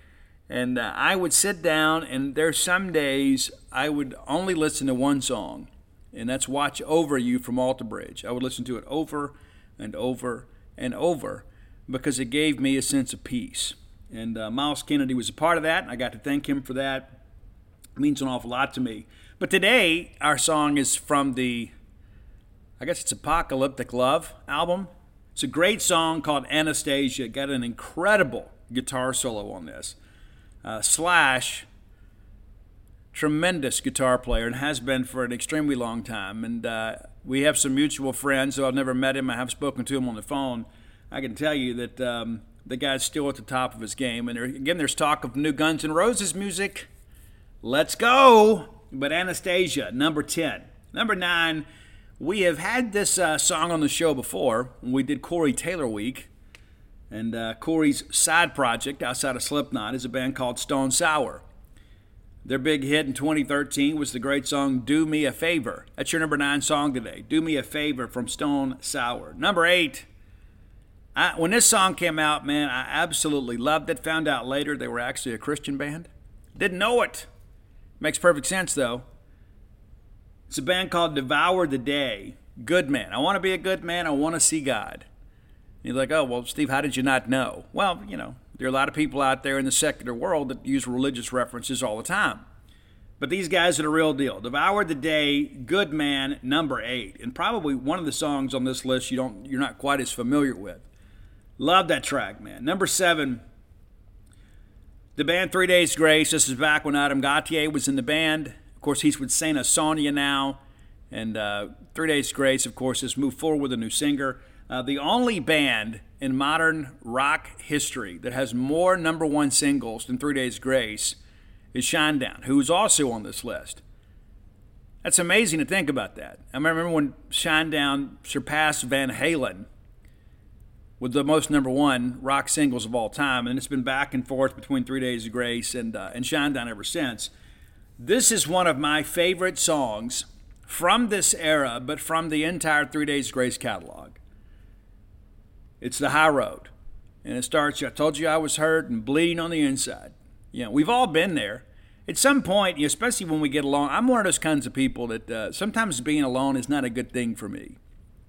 And uh, I would sit down, and there's some days I would only listen to one song, and that's "Watch Over You" from Alter Bridge. I would listen to it over and over and over because it gave me a sense of peace. And uh, Myles Kennedy was a part of that, I got to thank him for that. It means an awful lot to me. But today, our song is from the, I guess it's Apocalyptic Love album. It's a great song called Anastasia. Got an incredible guitar solo on this. Uh, Slash, tremendous guitar player and has been for an extremely long time. And uh, we have some mutual friends, though I've never met him. I have spoken to him on the phone. I can tell you that um, the guy's still at the top of his game. And there, again, there's talk of new Guns N' Roses music. Let's go! But Anastasia, number 10. Number 9, we have had this uh, song on the show before. We did Corey Taylor Week. And uh, Corey's side project outside of Slipknot is a band called Stone Sour. Their big hit in 2013 was the great song Do Me a Favor. That's your number nine song today. Do Me a Favor from Stone Sour. Number eight, I, when this song came out, man, I absolutely loved it. Found out later they were actually a Christian band. Didn't know it. Makes perfect sense, though. It's a band called Devour the Day. Good man. I want to be a good man. I want to see God. And you're like, oh, well, Steve, how did you not know? Well, you know, there are a lot of people out there in the secular world that use religious references all the time. But these guys are the real deal. Devour the Day, Good Man, number eight. And probably one of the songs on this list you don't you're not quite as familiar with. Love that track, man. Number seven, the band Three Days Grace. This is back when Adam Gontier was in the band. Of course, he's with Saint Asonia now. And uh, Three Days Grace, of course, has moved forward with a new singer. Uh, the only band in modern rock history that has more number one singles than Three Days Grace is Shinedown, who is also on this list. That's amazing to think about that. I remember when Shinedown surpassed Van Halen with the most number one rock singles of all time, and it's been back and forth between Three Days of Grace and uh, and Shinedown ever since. This is one of my favorite songs from this era, but from the entire Three Days of Grace catalog. It's the high road, and it starts. I told you I was hurt and bleeding on the inside. You know, we've all been there. At some point, especially when we get along, I'm one of those kinds of people that uh, sometimes being alone is not a good thing for me.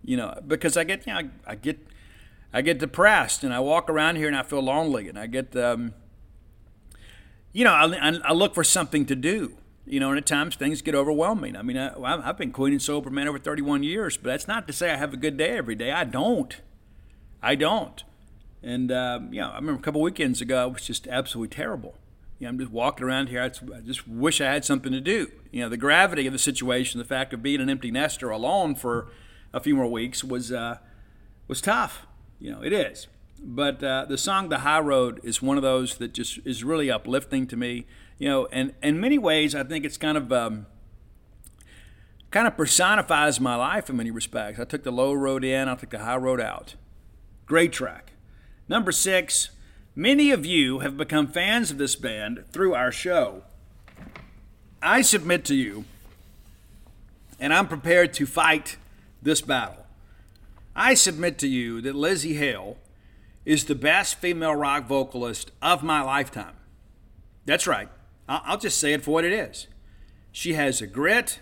You know, because I get, you know, I, I get I get depressed and I walk around here and I feel lonely and I get, um, you know, I, I, look for something to do. You know, and at times things get overwhelming. I mean, I, have been clean and sober man over 31 years, but that's not to say I have a good day every day. I don't. I don't. And, um, you know, I remember a couple weekends ago, it was just absolutely terrible. You know, I'm just walking around here. I just wish I had something to do. You know, the gravity of the situation, the fact of being an empty nester alone for a few more weeks was uh, was tough. You know, it is. But uh, the song "The High Road" is one of those that just is really uplifting to me. You know, and in many ways, I think it's kind of um, kind of personifies my life in many respects. I took the low road in, I took the high road out. Great track. Number six. Many of you have become fans of this band through our show. I submit to you, and I'm prepared to fight this battle. I submit to you that Lzzy Hale is the best female rock vocalist of my lifetime. That's right. I'll just say it for what it is. She has a grit.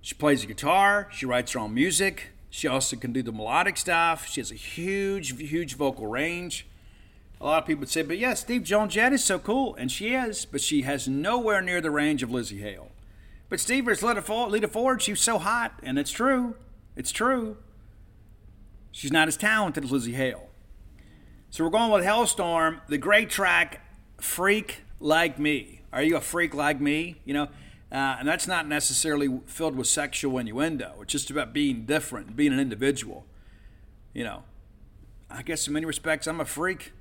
She plays the guitar. She writes her own music. She also can do the melodic stuff. She has a huge, huge vocal range. A lot of people would say, but yeah, Steve Joan Jett is so cool. And she is, but she has nowhere near the range of Lzzy Hale. But Steve is let it forward. She's so hot. And it's true. It's true. She's not as talented as Lzzy Hale. So we're going with Halestorm, the great track, Freak Like Me. Are you a freak like me? You know, Uh, and that's not necessarily filled with sexual innuendo. It's just about being different, being an individual. You know, I guess in many respects, I'm a freak.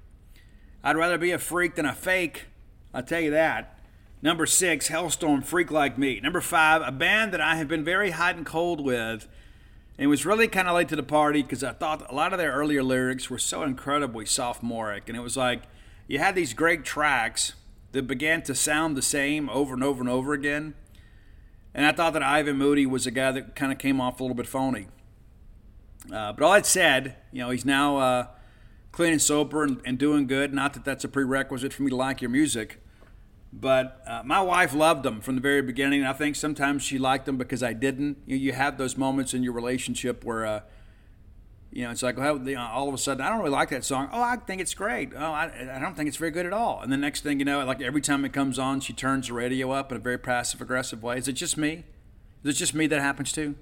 I'd rather be a freak than a fake. I'll tell you that. Number six, Halestorm Freak Like Me. Number five, a band that I have been very hot and cold with and was really kind of late to the party because I thought a lot of their earlier lyrics were so incredibly sophomoric. And it was like you had these great tracks that began to sound the same over and over and over again. And I thought that Ivan Moody was a guy that kind of came off a little bit phony. Uh, but all that said, you know, he's now uh, clean and sober and, and, doing good. Not that that's a prerequisite for me to like your music. But uh, my wife loved them from the very beginning. I think sometimes she liked them because I didn't. You, you have those moments in your relationship where, uh, you know, it's like, well, you know, all of a sudden, I don't really like that song. Oh, I think it's great. Oh, I, I don't think it's very good at all. And the next thing you know, like every time it comes on, she turns the radio up in a very passive aggressive way. Is it just me? Is it just me that happens to?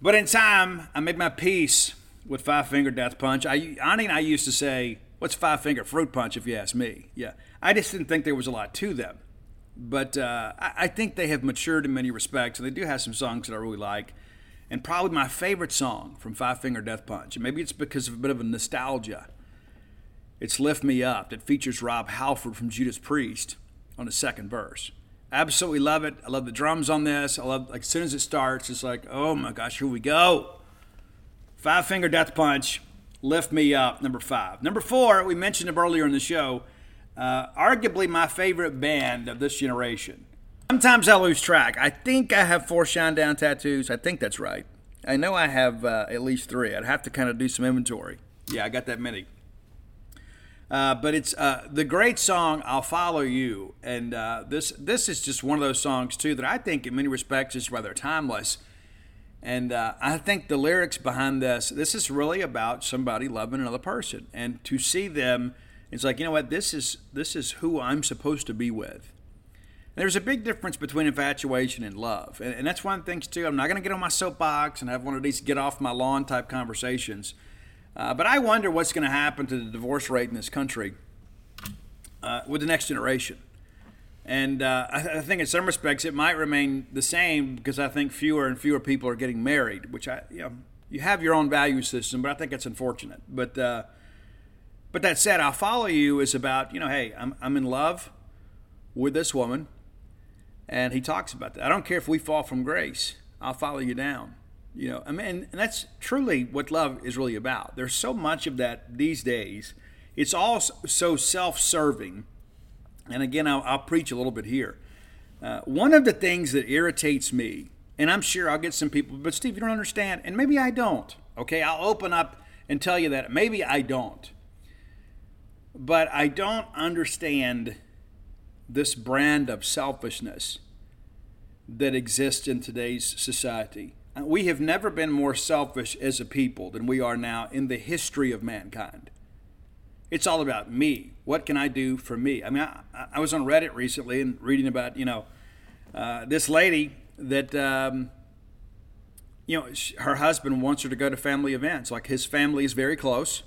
But in time, I made my peace with Five Finger Death Punch. I, Ani and I used to say, what's Five Finger Fruit Punch, if you ask me? Yeah. I just didn't think there was a lot to them. But uh, I, I think they have matured in many respects, and they do have some songs that I really like. And probably my favorite song from Five Finger Death Punch, and maybe it's because of a bit of a nostalgia. It's Lift Me Up that features Rob Halford from Judas Priest on the second verse. Absolutely love it. I love the drums on this. I love like as soon as it starts, it's like, oh my gosh, here we go. Five Finger Death Punch, Lift Me Up, number five. Number four, we mentioned it earlier in the show uh, arguably my favorite band of this generation. Sometimes I lose track. I think I have four Shinedown tattoos. I think that's right. I know I have uh, at least three. I'd have to kind of do some inventory. Yeah, I got that many. Uh, but it's uh, the great song "I'll Follow You," and uh, this this is just one of those songs too that I think, in many respects, is rather timeless. And uh, I think the lyrics behind this this is really about somebody loving another person, and to see them it's like, you know what, this is this is who I'm supposed to be with. There's a big difference between infatuation and love. And, and that's one of the things too. I'm not going to get on my soapbox and have one of these get off my lawn type conversations. Uh, but I wonder what's going to happen to the divorce rate in this country uh, with the next generation. And uh, I, I, think in some respects it might remain the same because I think fewer and fewer people are getting married, which I, you know, you have your own value system, but I think it's unfortunate. But uh, but that said, I'll follow you is about, you know, hey, I'm, I'm in love with this woman. And he talks about that. I don't care if we fall from grace, I'll follow you down. You know, I mean, and that's truly what love is really about. There's so much of that these days. It's all so self serving. And again, I'll, I'll, preach a little bit here. Uh, one of the things that irritates me, and I'm sure I'll get some people, but Steve, you don't understand, and maybe I don't. Okay, I'll open up and tell you that. Maybe I don't. But I don't understand this brand of selfishness that exists in today's society. Uh, we have never been more selfish as a people than we are now in the history of mankind. It's all about me. What can I do for me? I mean, I, I was on Reddit recently and reading about, you know, uh, this lady that, um, you know, her husband wants her to go to family events. Like his family is very close,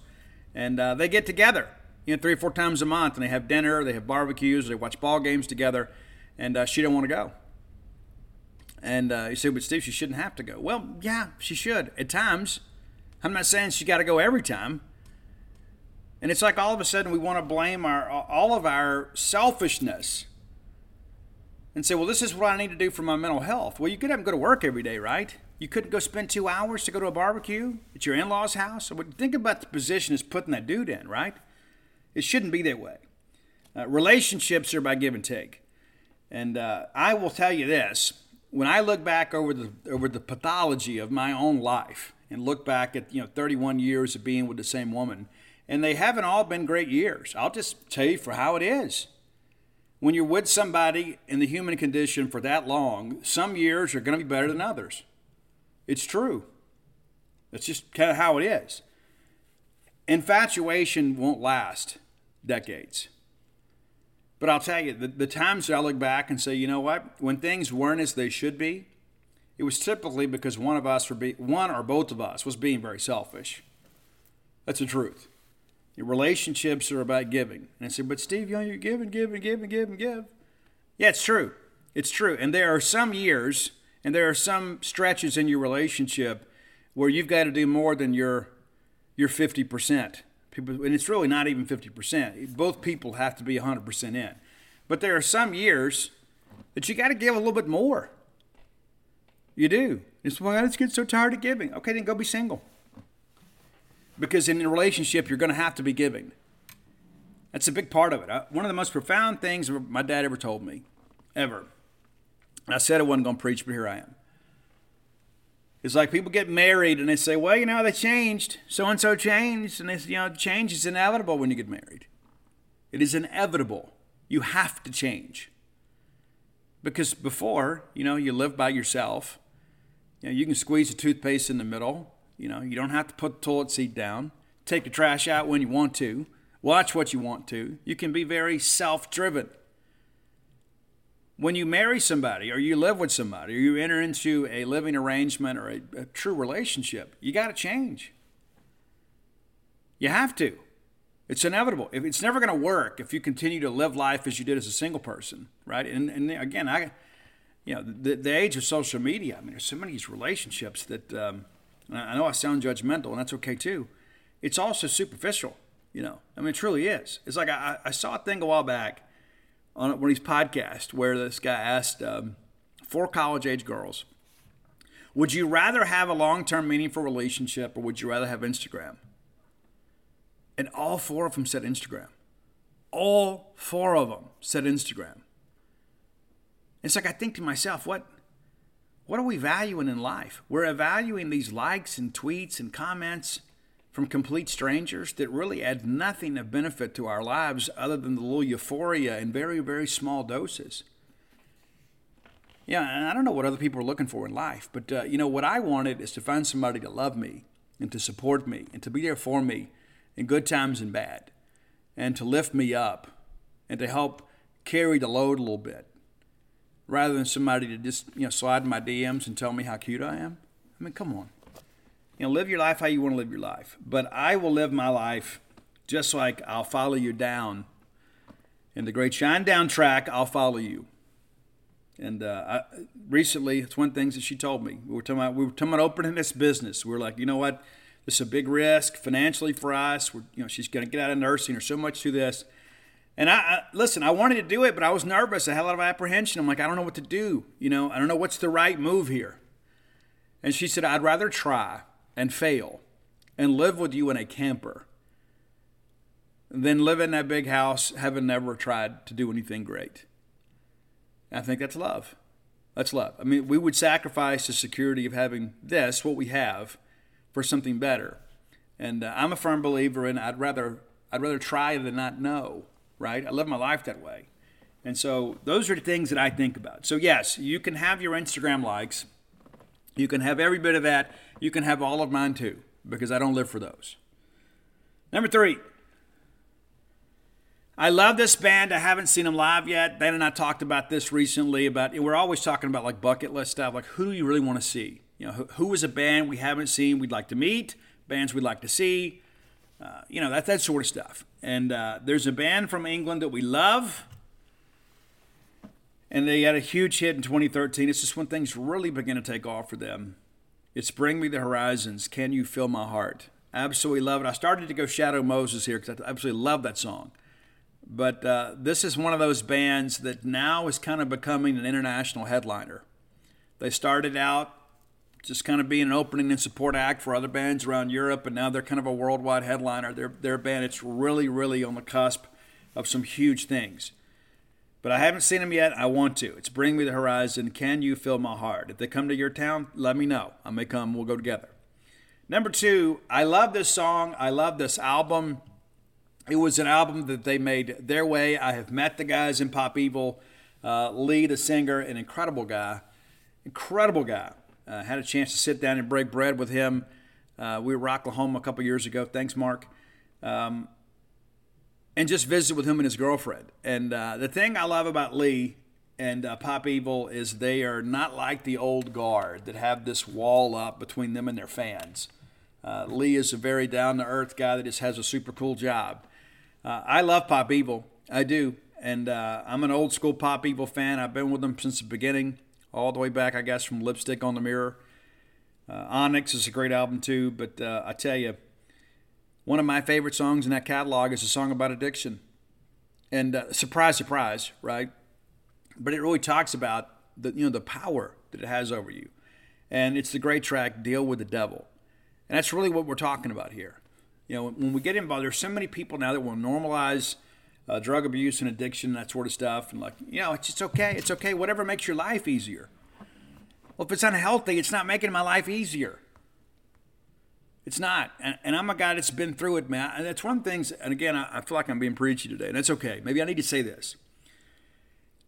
and uh, they get together you know, three or four times a month, and they have dinner, they have barbecues, they watch ball games together, and uh, she don't want to go. And uh, you say, but Steve, she shouldn't have to go. Well, yeah, she should at times. I'm not saying she got to go every time. And it's like all of a sudden we want to blame our all of our selfishness and say, well, this is what I need to do for my mental health. Well, you could have go to work every day, right? You couldn't go spend two hours to go to a barbecue at your in-laws' house. So think about the position it's putting that dude in, right? It shouldn't be that way. Uh, relationships are by give and take. And uh, I will tell you this when I look back over the, over the pathology of my own life and look back at you know 31 years of being with the same woman, and they haven't all been great years. I'll just tell you for how it is. When you're with somebody in the human condition for that long, some years are going to be better than others. It's true. That's just kind of how it is. Infatuation won't last decades. But I'll tell you, the, the times I look back and say, you know what, when things weren't as they should be, it was typically because one of us, or be, one or both of us, was being very selfish. That's the truth. Your relationships are about giving. And I said, but Steve, you know, you're giving, giving, giving, giving, give. Yeah, it's true. It's true. And there are some years and there are some stretches in your relationship where you've got to do more than your your 50%. People, and it's really not even 50%. Both people have to be 100% in. But there are some years that you got to give a little bit more. You do. It's why I just get so tired of giving. Okay, then go be single. Because in a relationship, you're going to have to be giving. That's a big part of it. One of the most profound things my dad ever told me, ever. I said I wasn't going to preach, but here I am. It's like people get married and they say, well, you know, they changed. So and so changed. And they say, you know, change is inevitable when you get married. It is inevitable. You have to change. Because before, you know, you live by yourself. You know, you can squeeze the toothpaste in the middle. You know, you don't have to put the toilet seat down. Take the trash out when you want to. Watch what you want to. You can be very self driven when you marry somebody or you live with somebody or you enter into a living arrangement or a, a true relationship, you got to change. You have to. It's inevitable. If it's never going to work if you continue to live life as you did as a single person, right? And, and again, I, you know, the, the age of social media. I mean, there's so many of these relationships that um, I know I sound judgmental, and that's okay too. It's also superficial. You know, I mean, it truly is. It's like I, I saw a thing a while back on one of these podcasts where this guy asked um, four college age girls, Would you rather have a long term meaningful relationship or would you rather have Instagram? And all four of them said Instagram. All four of them said Instagram. It's like I think to myself, what what are we valuing in life? We're valuing these likes and tweets and comments from complete strangers that really add nothing of benefit to our lives other than the little euphoria in very, very small doses. Yeah, and I don't know what other people are looking for in life, but uh, you know what I wanted is to find somebody to love me and to support me and to be there for me in good times and bad, and to lift me up and to help carry the load a little bit, rather than somebody to just you know slide in my DMs and tell me how cute I am. I mean, come on you know, live your life how you want to live your life. But I will live my life just like I'll follow you down. In the great Shinedown track, I'll follow you. And uh, I, recently, it's one of the things that she told me. We were talking about we were talking about opening this business. We are like, you know what, this is a big risk financially for us. We're, you know, she's going to get out of nursing. There's so much to this. And I, I, listen. I wanted to do it, but I was nervous. I had a lot of apprehension. I'm like, I don't know what to do. You know, I don't know what's the right move here. And she said, I'd rather try and fail and live with you in a camper than live in that big house having never tried to do anything great. I think that's love. That's love. I mean, we would sacrifice the security of having this, what we have, for something better. And uh, I'm a firm believer in I'd rather I'd rather try than not know. Right? I live my life that way. And so those are the things that I think about. So yes, you can have your Instagram likes. You can have every bit of that. You can have all of mine too, because I don't live for those. Number three. I love this band. I haven't seen them live yet. Ben and I talked about this recently. About we're always talking about like bucket list stuff. Like who do you really want to see? You know, who, who is a band we haven't seen we'd like to meet? Bands we'd like to see. Uh, you know that that sort of stuff. And uh, there's a band from England that we love and they had a huge hit in 2013. It's just when things really begin to take off for them. It's Bring Me the Horizons, Can You Fill My Heart? Absolutely love it. I started to go Shadow Moses here because I absolutely love that song. But uh, this is one of those bands that now is kind of becoming an international headliner. They started out just kind of being an opening and support act for other bands around Europe, and now they're kind of a worldwide headliner. They're, a band that's really, really on the cusp of some huge things. But I haven't seen them yet. I want to. It's Bring Me the Horizon. Can you fill my heart? If they come to your town, let me know. I may come. We'll go together. Number two, I love this song. I love this album. It was an album that they made their way. I have met the guys in Pop Evil. Uh, Lee, the singer, an incredible guy. Incredible guy. Uh, had a chance to sit down and break bread with him. Uh, we were Oklahoma a couple years ago. Thanks, Mark. Um, and just visit with him and his girlfriend. And uh, the thing I love about Lee and uh, Pop Evil is they are not like the old guard that have this wall up between them and their fans. Uh, Lee is a very down to earth guy that just has a super cool job. Uh, I love Pop Evil, I do, and uh, I'm an old school Pop Evil fan. I've been with them since the beginning, all the way back, I guess, from Lipstick on the Mirror. Uh, Onyx is a great album too, but I tell you, one of my favorite songs in that catalog is a song about addiction. And uh, surprise, surprise, right? But it really talks about the you know the power that it has over you, and it's the great track "Deal with the Devil," and that's really what we're talking about here. You know, when we get involved, there's so many people now that will normalize uh, drug abuse and addiction, that sort of stuff, and like you know, it's just okay. It's okay. Whatever makes your life easier. Well, if it's unhealthy, it's not making my life easier. It's not. And, and, I'm a guy that's been through it, man. And that's one of the things, and again, I, I, feel like I'm being preachy today, and that's okay. Maybe I need to say this.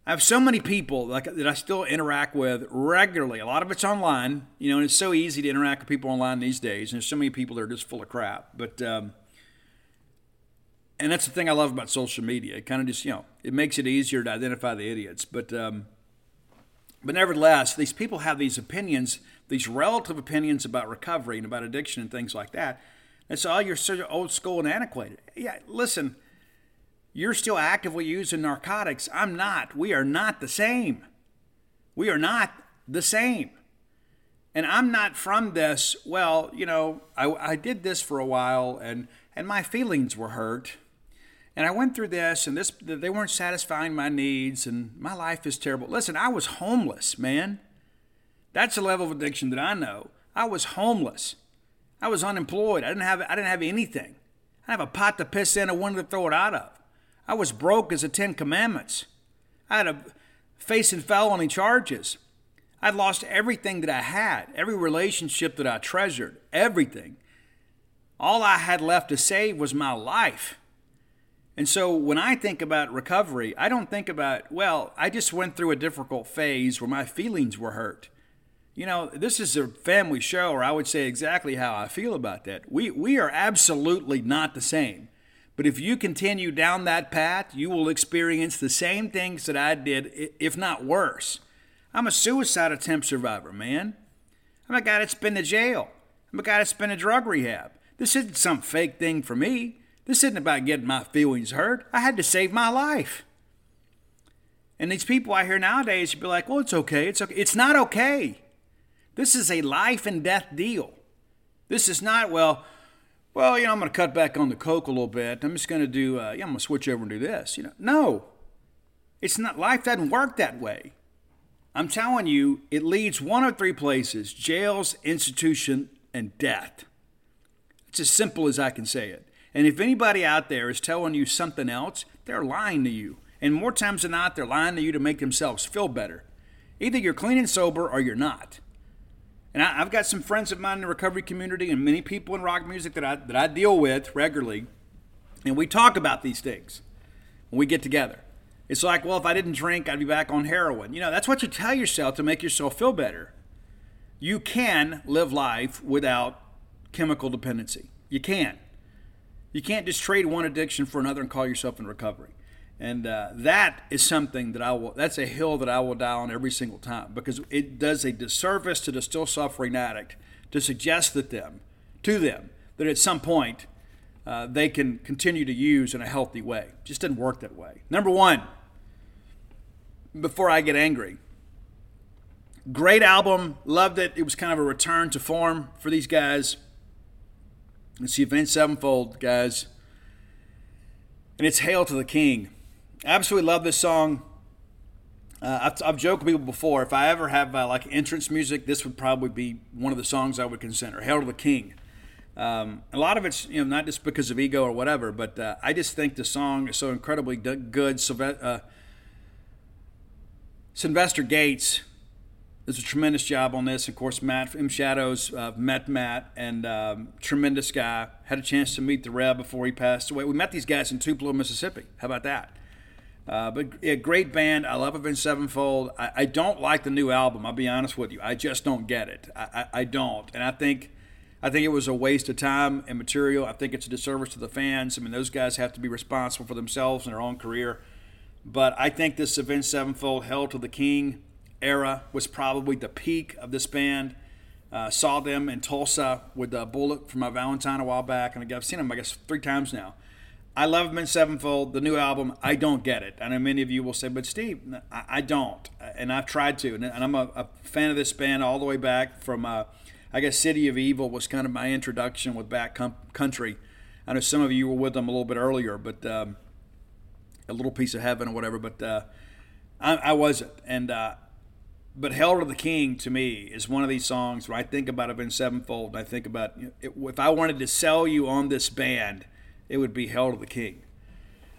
I have so many people like, that I still interact with regularly. A lot of it's online, you know, and it's so easy to interact with people online these days. And there's so many people that are just full of crap. But, um, and that's the thing I love about social media. It kind of just, you know, it makes it easier to identify the idiots. But, um, but nevertheless, these people have these opinions these relative opinions about recovery and about addiction and things like that. And so, oh, you're old school and antiquated. Yeah, listen, you're still actively using narcotics. I'm not. We are not the same. We are not the same. And I'm not from this, well, you know, I, I did this for a while and, and my feelings were hurt. And I went through this and this they weren't satisfying my needs and my life is terrible. Listen, I was homeless, man. That's the level of addiction that I know. I was homeless. I was unemployed. I didn't have I didn't have anything. I have a pot to piss in or one to throw it out of. I was broke as the Ten Commandments. I had a facing felony charges. I'd lost everything that I had, every relationship that I treasured, everything. All I had left to save was my life. And so when I think about recovery, I don't think about, well, I just went through a difficult phase where my feelings were hurt. You know, this is a family show, or I would say exactly how I feel about that. We, we are absolutely not the same. But if you continue down that path, you will experience the same things that I did, if not worse. I'm a suicide attempt survivor, man. I'm a guy that's been to jail. I'm a guy that's been to drug rehab. This isn't some fake thing for me. This isn't about getting my feelings hurt. I had to save my life. And these people I hear nowadays, you'd be like, well, it's okay. It's okay. It's not okay. This is a life and death deal. This is not, well, well, you know, I'm going to cut back on the coke a little bit. I'm just going to do, uh, yeah, I'm going to switch over and do this. You know, no, it's not. Life doesn't work that way. I'm telling you, it leads one of three places: jails, institution, and death. It's as simple as I can say it. And if anybody out there is telling you something else, they're lying to you. And more times than not, they're lying to you to make themselves feel better. Either you're clean and sober or you're not. And I, have got some friends of mine in the recovery community and many people in rock music that I, that I deal with regularly. And we talk about these things when we get together. It's like, well, if I didn't drink, I'd be back on heroin. You know, that's what you tell yourself to make yourself feel better. You can live life without chemical dependency. You can. You can't just trade one addiction for another and call yourself in recovery. And uh, that is something that I will, that's a hill that I will die on every single time because it does a disservice to the still suffering addict to suggest that them, to them, that at some point uh, they can continue to use in a healthy way. It just doesn't work that way. Number one, before I get angry, great album, loved it. It was kind of a return to form for these guys. It's the Avenged Sevenfold, guys. And it's Hail to the King absolutely love this song. Uh, I've, I've, joked with people before. If I ever have uh, like entrance music, this would probably be one of the songs I would consider. Hail to the King. Um, a lot of it's you know not just because of ego or whatever, but uh, I just think the song is so incredibly good. Uh, Synyster Gates does a tremendous job on this. Of course, Matt from Shadows uh, met Matt and um, tremendous guy. Had a chance to meet the Rev before he passed away. We met these guys in Tupelo, Mississippi. How about that? Uh, but a great band. I love Avenged Sevenfold. I, I, don't like the new album. I'll be honest with you. I just don't get it. I, I, I, don't, and I think, I think it was a waste of time and material. I think it's a disservice to the fans. I mean, those guys have to be responsible for themselves and their own career. But I think this Avenged Sevenfold, Hail to the King era was probably the peak of this band. Uh, saw them in Tulsa with a bullet for my Valentine a while back, and I've seen them I guess three times now. I love Avenged Sevenfold, the new album. I don't get it. I know many of you will say, but Steve, I, I don't. And I've tried to. And, I'm a, a, fan of this band all the way back from, uh, I guess, City of Evil was kind of my introduction with Bat Country. I know some of you were with them a little bit earlier, but um, a little piece of heaven or whatever. But uh, I, I, wasn't. And uh, but "Hail to the King to me is one of these songs where I think about it in Sevenfold. And I think about you know, if I wanted to sell you on this band it would be hell to the King.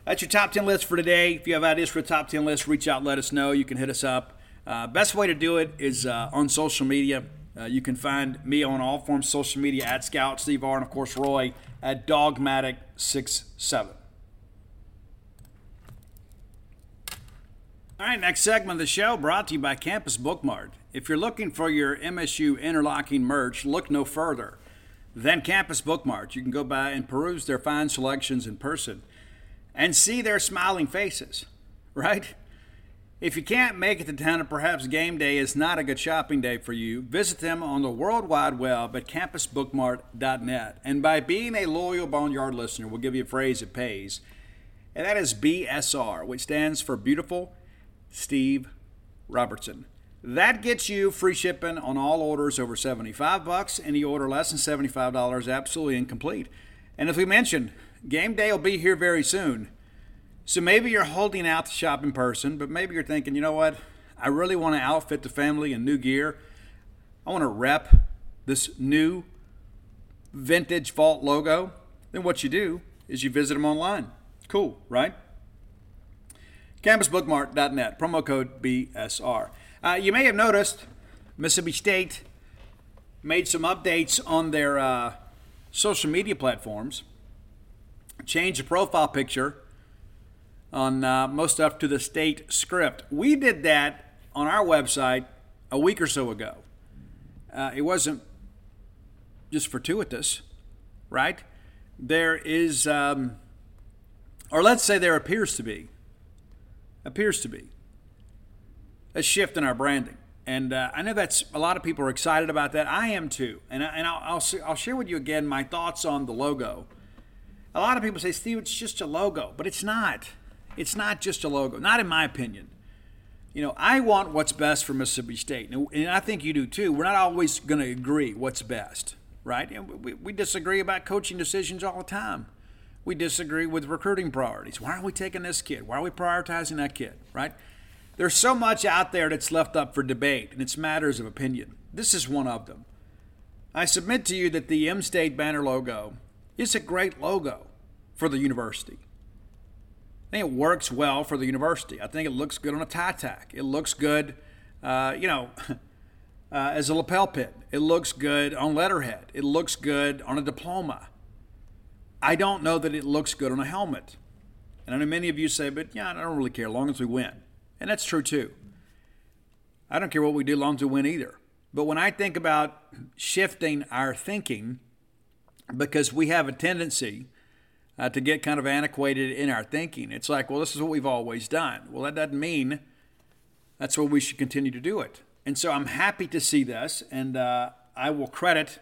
That's your top 10 list for today. If you have ideas for a top 10 list, reach out, let us know. You can hit us up. Uh, best way to do it is uh, on social media. Uh, you can find me on all forms social media at Scout Steve R, and of course Roy at Dogmatic67. All right, next segment of the show brought to you by Campus Bookmart. If you're looking for your MSU interlocking merch, look no further. Then Campus Bookmart. You can go by and peruse their fine selections in person and see their smiling faces, right? If you can't make it to town and perhaps game day is not a good shopping day for you, visit them on the World Wide Web at campusbookmart.net. And by being a loyal Boneyard listener, we'll give you a phrase that pays. And that is BSR, which stands for Beautiful Steve Robertson. That gets you free shipping on all orders over 75 bucks. Any order less than $75 absolutely incomplete. And as we mentioned, game day will be here very soon. So maybe you're holding out to shop in person, but maybe you're thinking, you know what? I really want to outfit the family in new gear. I want to rep this new vintage vault logo. Then what you do is you visit them online. Cool, right? CampusBookmart.net, promo code BSR. Uh, you may have noticed Mississippi State made some updates on their uh, social media platforms, changed the profile picture on uh, most stuff to the state script. We did that on our website a week or so ago. Uh, it wasn't just fortuitous, right? There is, um, or let's say there appears to be, appears to be a shift in our branding. And uh, I know that's a lot of people are excited about that. I am too. And, I, and I'll, I'll, I'll share with you again my thoughts on the logo. A lot of people say, Steve, it's just a logo, but it's not. It's not just a logo, not in my opinion. You know, I want what's best for Mississippi State, and I think you do too. We're not always going to agree what's best, right? We, we disagree about coaching decisions all the time. We disagree with recruiting priorities. Why aren't we taking this kid? Why are we prioritizing that kid, right? There's so much out there that's left up for debate, and it's matters of opinion. This is one of them. I submit to you that the M State banner logo is a great logo for the university. I think it works well for the university. I think it looks good on a tie tack. It looks good, uh, you know, uh, as a lapel pin. It looks good on letterhead. It looks good on a diploma. I don't know that it looks good on a helmet. And I know many of you say, but yeah, I don't really care, as long as we win. And that's true too. I don't care what we do long to win either. But when I think about shifting our thinking, because we have a tendency uh, to get kind of antiquated in our thinking, it's like, well, this is what we've always done. Well, that doesn't mean that's what we should continue to do it. And so I'm happy to see this, and uh, I will credit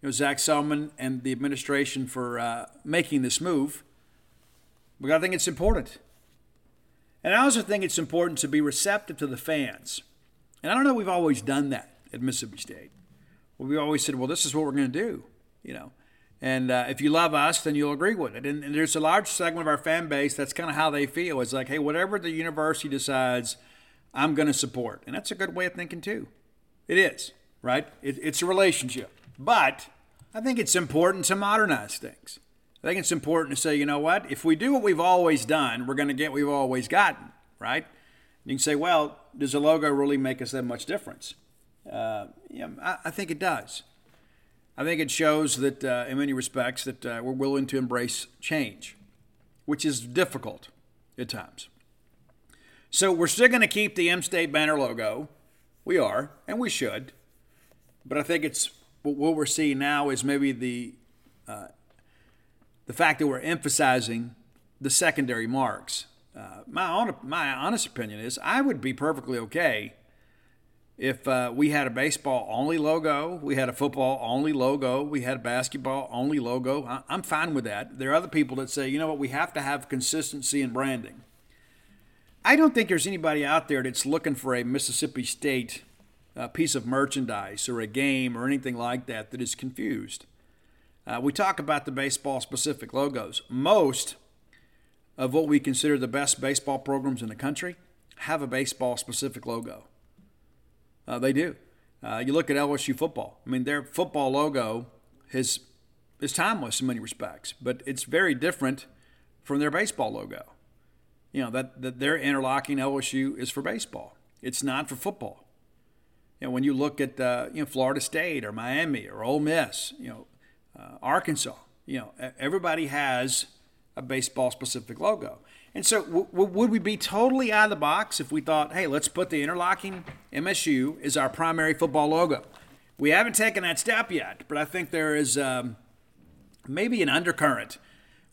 you know, Zac Selmon and the administration for uh, making this move. But I think it's important. And I also think it's important to be receptive to the fans. And I don't know we've always done that at Mississippi State. We always said, well, this is what we're going to do, you know. And uh, if you love us, then you'll agree with it. And, and there's a large segment of our fan base that's kind of how they feel. It's like, hey, whatever the university decides, I'm going to support. And that's a good way of thinking, too. It is, right? It, it's a relationship. But I think it's important to modernize things. I think it's important to say, you know what? If we do what we've always done, we're going to get what we've always gotten, right? And you can say, well, does the logo really make us that much difference? Uh, yeah, I, I, think it does. I think it shows that, uh, in many respects, that uh, we're willing to embrace change, which is difficult at times. So we're still going to keep the M State banner logo. We are, and we should. But I think it's what we're seeing now is maybe the uh, the fact that we're emphasizing the secondary marks. Uh, my, my honest opinion is I would be perfectly okay if uh, we had a baseball only logo, we had a football only logo, we had a basketball only logo, I- I'm fine with that. There are other people that say, you know what, we have to have consistency in branding. I don't think there's anybody out there that's looking for a Mississippi State uh, piece of merchandise or a game or anything like that that is confused. Uh, we talk about the baseball specific logos. Most of what we consider the best baseball programs in the country have a baseball specific logo. Uh, they do. Uh, you look at LSU football. I mean, their football logo is is timeless in many respects, but it's very different from their baseball logo. You know that, that their interlocking LSU is for baseball. It's not for football. You know, when you look at uh, you know Florida State or Miami or Ole Miss, you know uh, Arkansas, you know everybody has a baseball specific logo. And so, w- w- would we be totally out of the box if we thought, hey, let's put the interlocking MSU as our primary football logo? We haven't taken that step yet, but I think there is um, maybe an undercurrent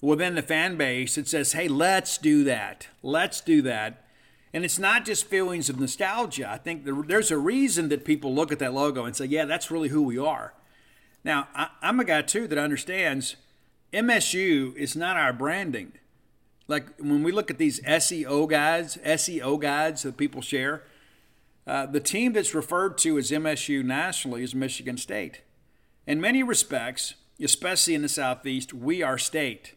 within the fan base that says, hey, let's do that. Let's do that. And it's not just feelings of nostalgia. I think there's a reason that people look at that logo and say, yeah, that's really who we are. Now, I, I'm a guy too that understands MSU is not our branding. Like when we look at these SEO guides, SEO guides that people share, uh, the team that's referred to as MSU nationally is Michigan State. In many respects, especially in the Southeast, we are state.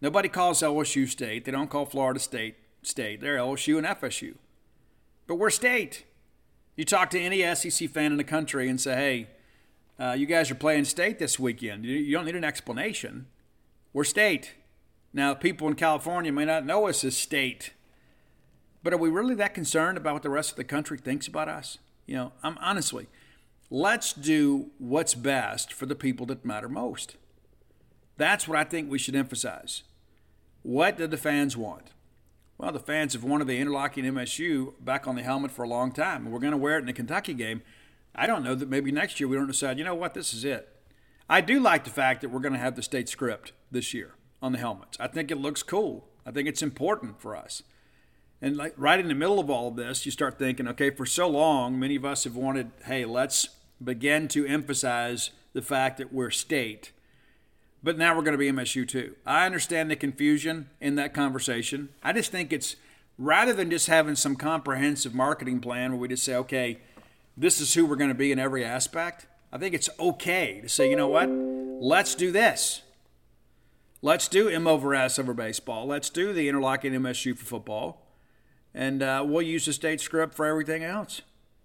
Nobody calls LSU state. They don't call Florida State state. They're LSU and FSU. But we're state. You talk to any SEC fan in the country and say, hey, uh, you guys are playing state this weekend. You don't need an explanation. We're state. Now, people in California may not know us as state, but are we really that concerned about what the rest of the country thinks about us? You know, I'm honestly, let's do what's best for the people that matter most. That's what I think we should emphasize. What do the fans want? Well, the fans have wanted the interlocking MSU back on the helmet for a long time. We're going to wear it in the Kentucky game. I don't know that maybe next year we don't decide, you know what, this is it. I do like the fact that we're going to have the state script this year on the helmets. I think it looks cool. I think it's important for us. And like right in the middle of all of this, you start thinking, okay, for so long, many of us have wanted, hey, let's begin to emphasize the fact that we're state. But now we're going to be MSU too. I understand the confusion in that conversation. I just think it's rather than just having some comprehensive marketing plan where we just say, okay, this is who we're going to be in every aspect. I think it's okay to say, you know what? Let's do this. Let's do M over S over baseball. Let's do the interlocking MSU for football. And uh, we'll use the state script for everything else.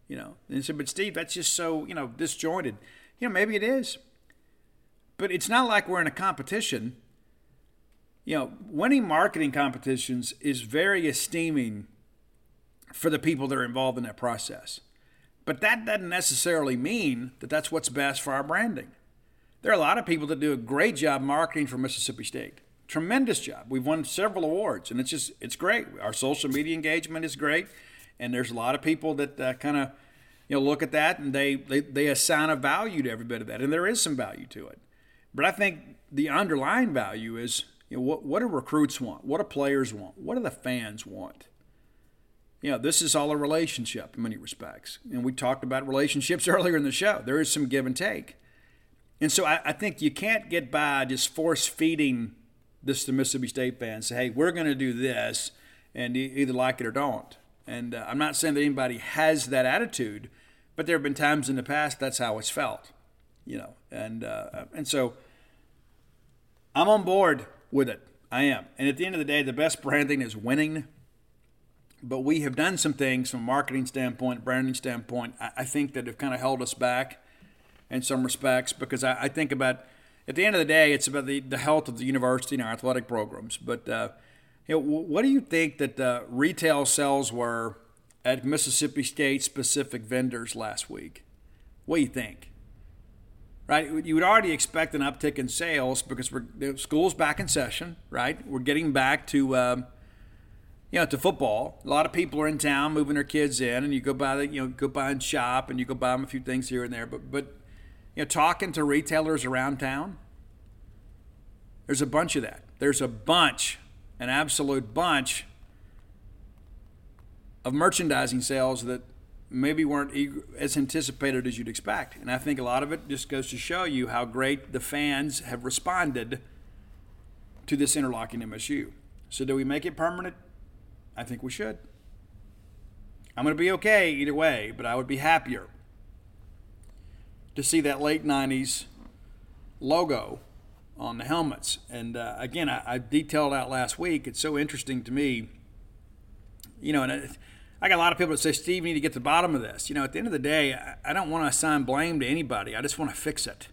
You know, and said, but Steve, that's just so, you know, disjointed. You know, maybe it is. But it's not like we're in a competition. You know, winning marketing competitions is very esteeming for the people that are involved in that process. But that doesn't necessarily mean that that's what's best for our branding. There are a lot of people that do a great job marketing for Mississippi State. Tremendous job. We've won several awards, and it's just it's great. Our social media engagement is great, and there's a lot of people that uh, kind of you know look at that and they, they they assign a value to every bit of that, and there is some value to it. But I think the underlying value is you know what what do recruits want? What do players want? What do the fans want? You know, this is all a relationship in many respects. And we talked about relationships earlier in the show. There is some give and take. And so I, I think you can't get by just force feeding this to Mississippi State fans. Say, hey, we're going to do this, and you either like it or don't. And uh, I'm not saying that anybody has that attitude, but there have been times in the past that's how it's felt, you know. And uh, and so I'm on board with it. I am. And at the end of the day, the best branding is winning. But we have done some things from a marketing standpoint, branding standpoint, I, I think that have kind of held us back in some respects because I, I, think about at the end of the day it's about the, the health of the university and our athletic programs. But uh, you know, what do you think that the retail sales were at mississippi state specific vendors last week? What do you think? Right? You would already expect an uptick in sales because we're the school's back in session right? We're getting back to um, you know, to football. A lot of people are in town moving their kids in, and you go by the, you know, go by and shop, and you go buy them a few things here and there. But, but you know, talking to retailers around town, there's a bunch of that. There's a bunch, an absolute bunch of merchandising sales that maybe weren't as anticipated as you'd expect. And I think a lot of it just goes to show you how great the fans have responded to this interlocking MSU. So, do we make it permanent? I think we should. I'm going to be okay either way, but I would be happier to see that late 90s logo on the helmets. And uh, again, I, I, detailed out last week. It's so interesting to me. You know, and it, I got a lot of people that say, Steve, you need to get to the bottom of this. You know, at the end of the day, I, I don't want to assign blame to anybody. I just want to fix it.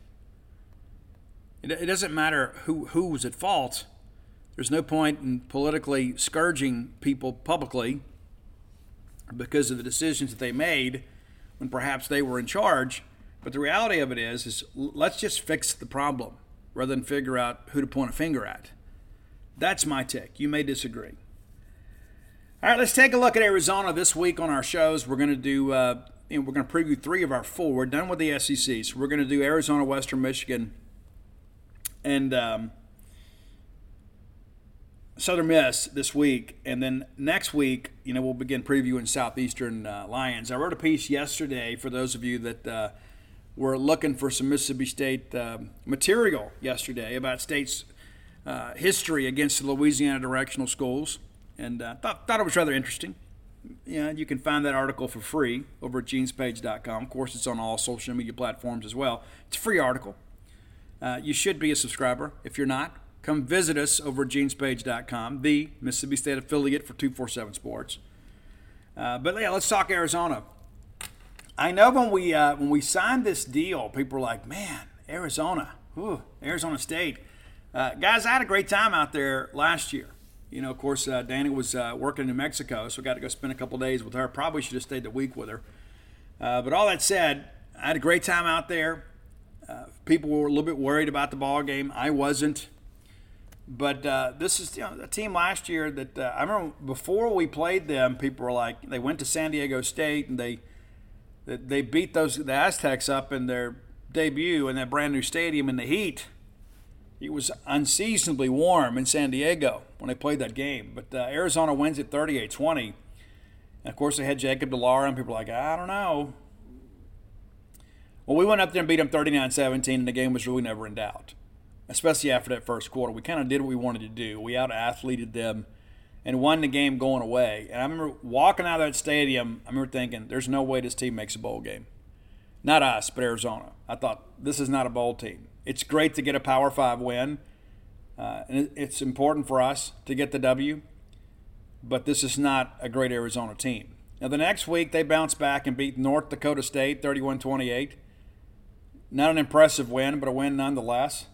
It, it doesn't matter who, who was at fault. There's no point in politically scourging people publicly because of the decisions that they made when perhaps they were in charge. But the reality of it is, is let's just fix the problem rather than figure out who to point a finger at. That's my take. You may disagree. All right, let's take a look at Arizona this week on our shows. We're going to do, uh, you know, we're going to preview three of our four. We're done with the SEC, so we're going to do Arizona, Western Michigan, and um, Southern Miss this week, and then next week, you know, we'll begin previewing Southeastern uh, Lions. I wrote a piece yesterday for those of you that uh, were looking for some Mississippi State uh, material yesterday about state's uh, history against the Louisiana directional schools and uh, thought, thought it was rather interesting. Yeah, you can find that article for free over at genespage.com. Of course, it's on all social media platforms as well. It's a free article. Uh, you should be a subscriber. If you're not, come visit us over at genespage.com, the Mississippi State affiliate for 247 Sports. Uh, but yeah, let's talk Arizona. I know when we uh, when we signed this deal, people were like, "Man, Arizona, Ooh, Arizona State." Uh, guys, I had a great time out there last year. You know, of course, uh, Danny was uh, working in New Mexico, so I got to go spend a couple days with her. Probably should have stayed the week with her. Uh, but all that said, I had a great time out there. People were a little bit worried about the ball game. I wasn't. But uh, this is you know, a team last year that uh, I remember before we played them, people were like, they went to San Diego State and they they beat those the Aztecs up in their debut in that brand new stadium in the heat it was unseasonably warm in San Diego when they played that game. But uh, Arizona wins at 38 20. And of course, they had Jacob de Laura, and people were like, I don't know. Well, we went up there and beat them 39 17, and the game was really never in doubt, especially after that first quarter. We kind of did what we wanted to do. We out athleted them and won the game going away. And I remember walking out of that stadium, I remember thinking, there's no way this team makes a bowl game. Not us, but Arizona. I thought, this is not a bowl team. It's great to get a Power Five win, uh, and it's important for us to get the W. But this is not a great Arizona team. Now, the next week, they bounce back and beat North Dakota State 31 28. Not an impressive win, but a win nonetheless.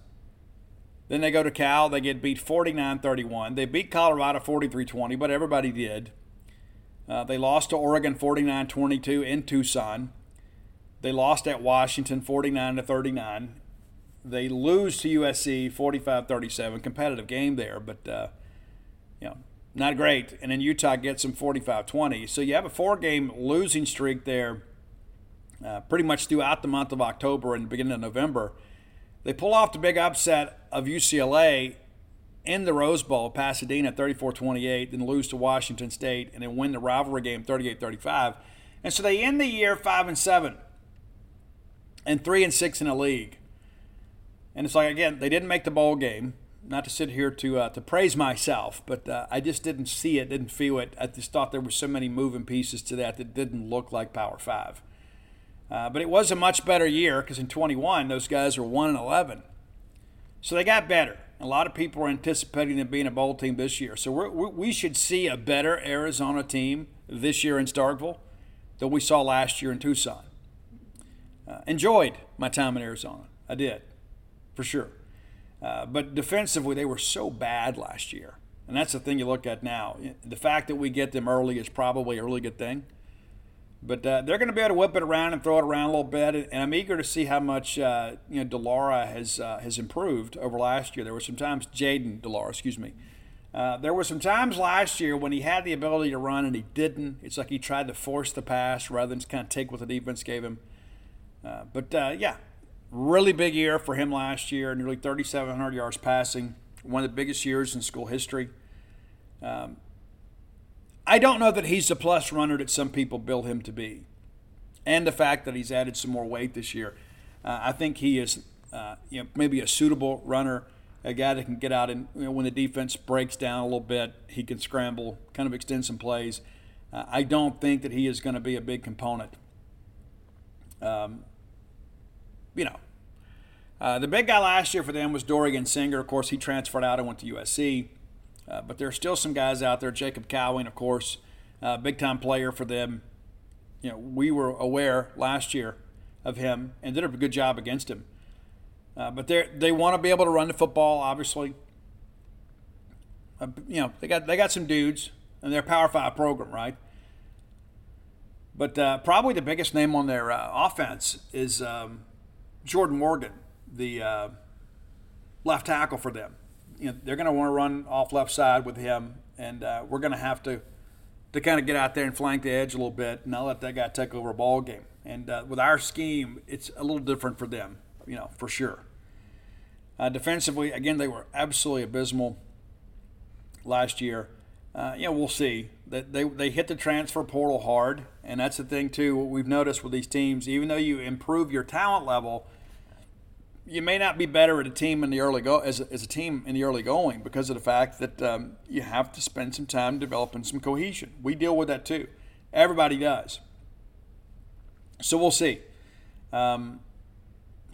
Then they go to Cal. They get beat 49 31. They beat Colorado 43 20, but everybody did. Uh, they lost to Oregon 49 22 in Tucson. They lost at Washington 49 39. They lose to USC 45-37. Competitive game there, but uh, you know, not great. And then Utah gets them 45-20. So you have a four-game losing streak there, uh, pretty much throughout the month of October and beginning of November. They pull off the big upset of UCLA in the Rose Bowl, Pasadena 34-28, then lose to Washington State, and then win the rivalry game 38-35. And so they end the year five and seven, and three and six in the league. And it's like again, they didn't make the bowl game. Not to sit here to uh, to praise myself, but uh, I just didn't see it, didn't feel it. I just thought there were so many moving pieces to that that didn't look like Power Five. Uh, but it was a much better year because in 21 those guys were one and 11, so they got better. A lot of people are anticipating them being a bowl team this year, so we're, we should see a better Arizona team this year in Starkville than we saw last year in Tucson. Uh, enjoyed my time in Arizona. I did for sure. Uh, but defensively, they were so bad last year. And that's the thing you look at now. The fact that we get them early is probably a really good thing. But uh, they're going to be able to whip it around and throw it around a little bit. And I'm eager to see how much uh, you know de Laura has uh, has improved over last year. There were some times Jayden de Laura, excuse me. Uh, there were some times last year when he had the ability to run and he didn't. It's like he tried to force the pass rather than just kind of take what the defense gave him. Uh, but uh, yeah, Really big year for him last year, nearly 3,700 yards passing, one of the biggest years in school history. Um, I don't know that he's the plus runner that some people build him to be. and the fact that he's added some more weight this year. Uh, I think he is, uh, you know, maybe a suitable runner, a guy that can get out and you know, when the defense breaks down a little bit, he can scramble, kind of extend some plays. Uh, I don't think that he is going to be a big component. Um, you know, uh, the big guy last year for them was Dorian Singer. Of course, he transferred out and went to USC. Uh, but there are still some guys out there. Jacob Cowing, of course, uh, big time player for them. You know, we were aware last year of him and did a good job against him. Uh, but they they want to be able to run the football, obviously. Uh, you know, they got they got some dudes, and they're Power Five program, right? But uh, probably the biggest name on their offense is um, Jordan Morgan, the left tackle for them. You know, they're going to want to run off left side with him, and uh, we're going to have to to kind of get out there and flank the edge a little bit, and not let that guy take over a ball game. And uh, with our scheme, it's a little different for them, you know, for sure. Uh, defensively, again, they were absolutely abysmal last year. Uh, you know, we'll see. That they, they hit the transfer portal hard, and that's the thing too. What we've noticed with these teams, even though you improve your talent level, you may not be better at a team in the early go as a, as a team in the early going because of the fact that um, you have to spend some time developing some cohesion. We deal with that too. Everybody does. So we'll see. Um,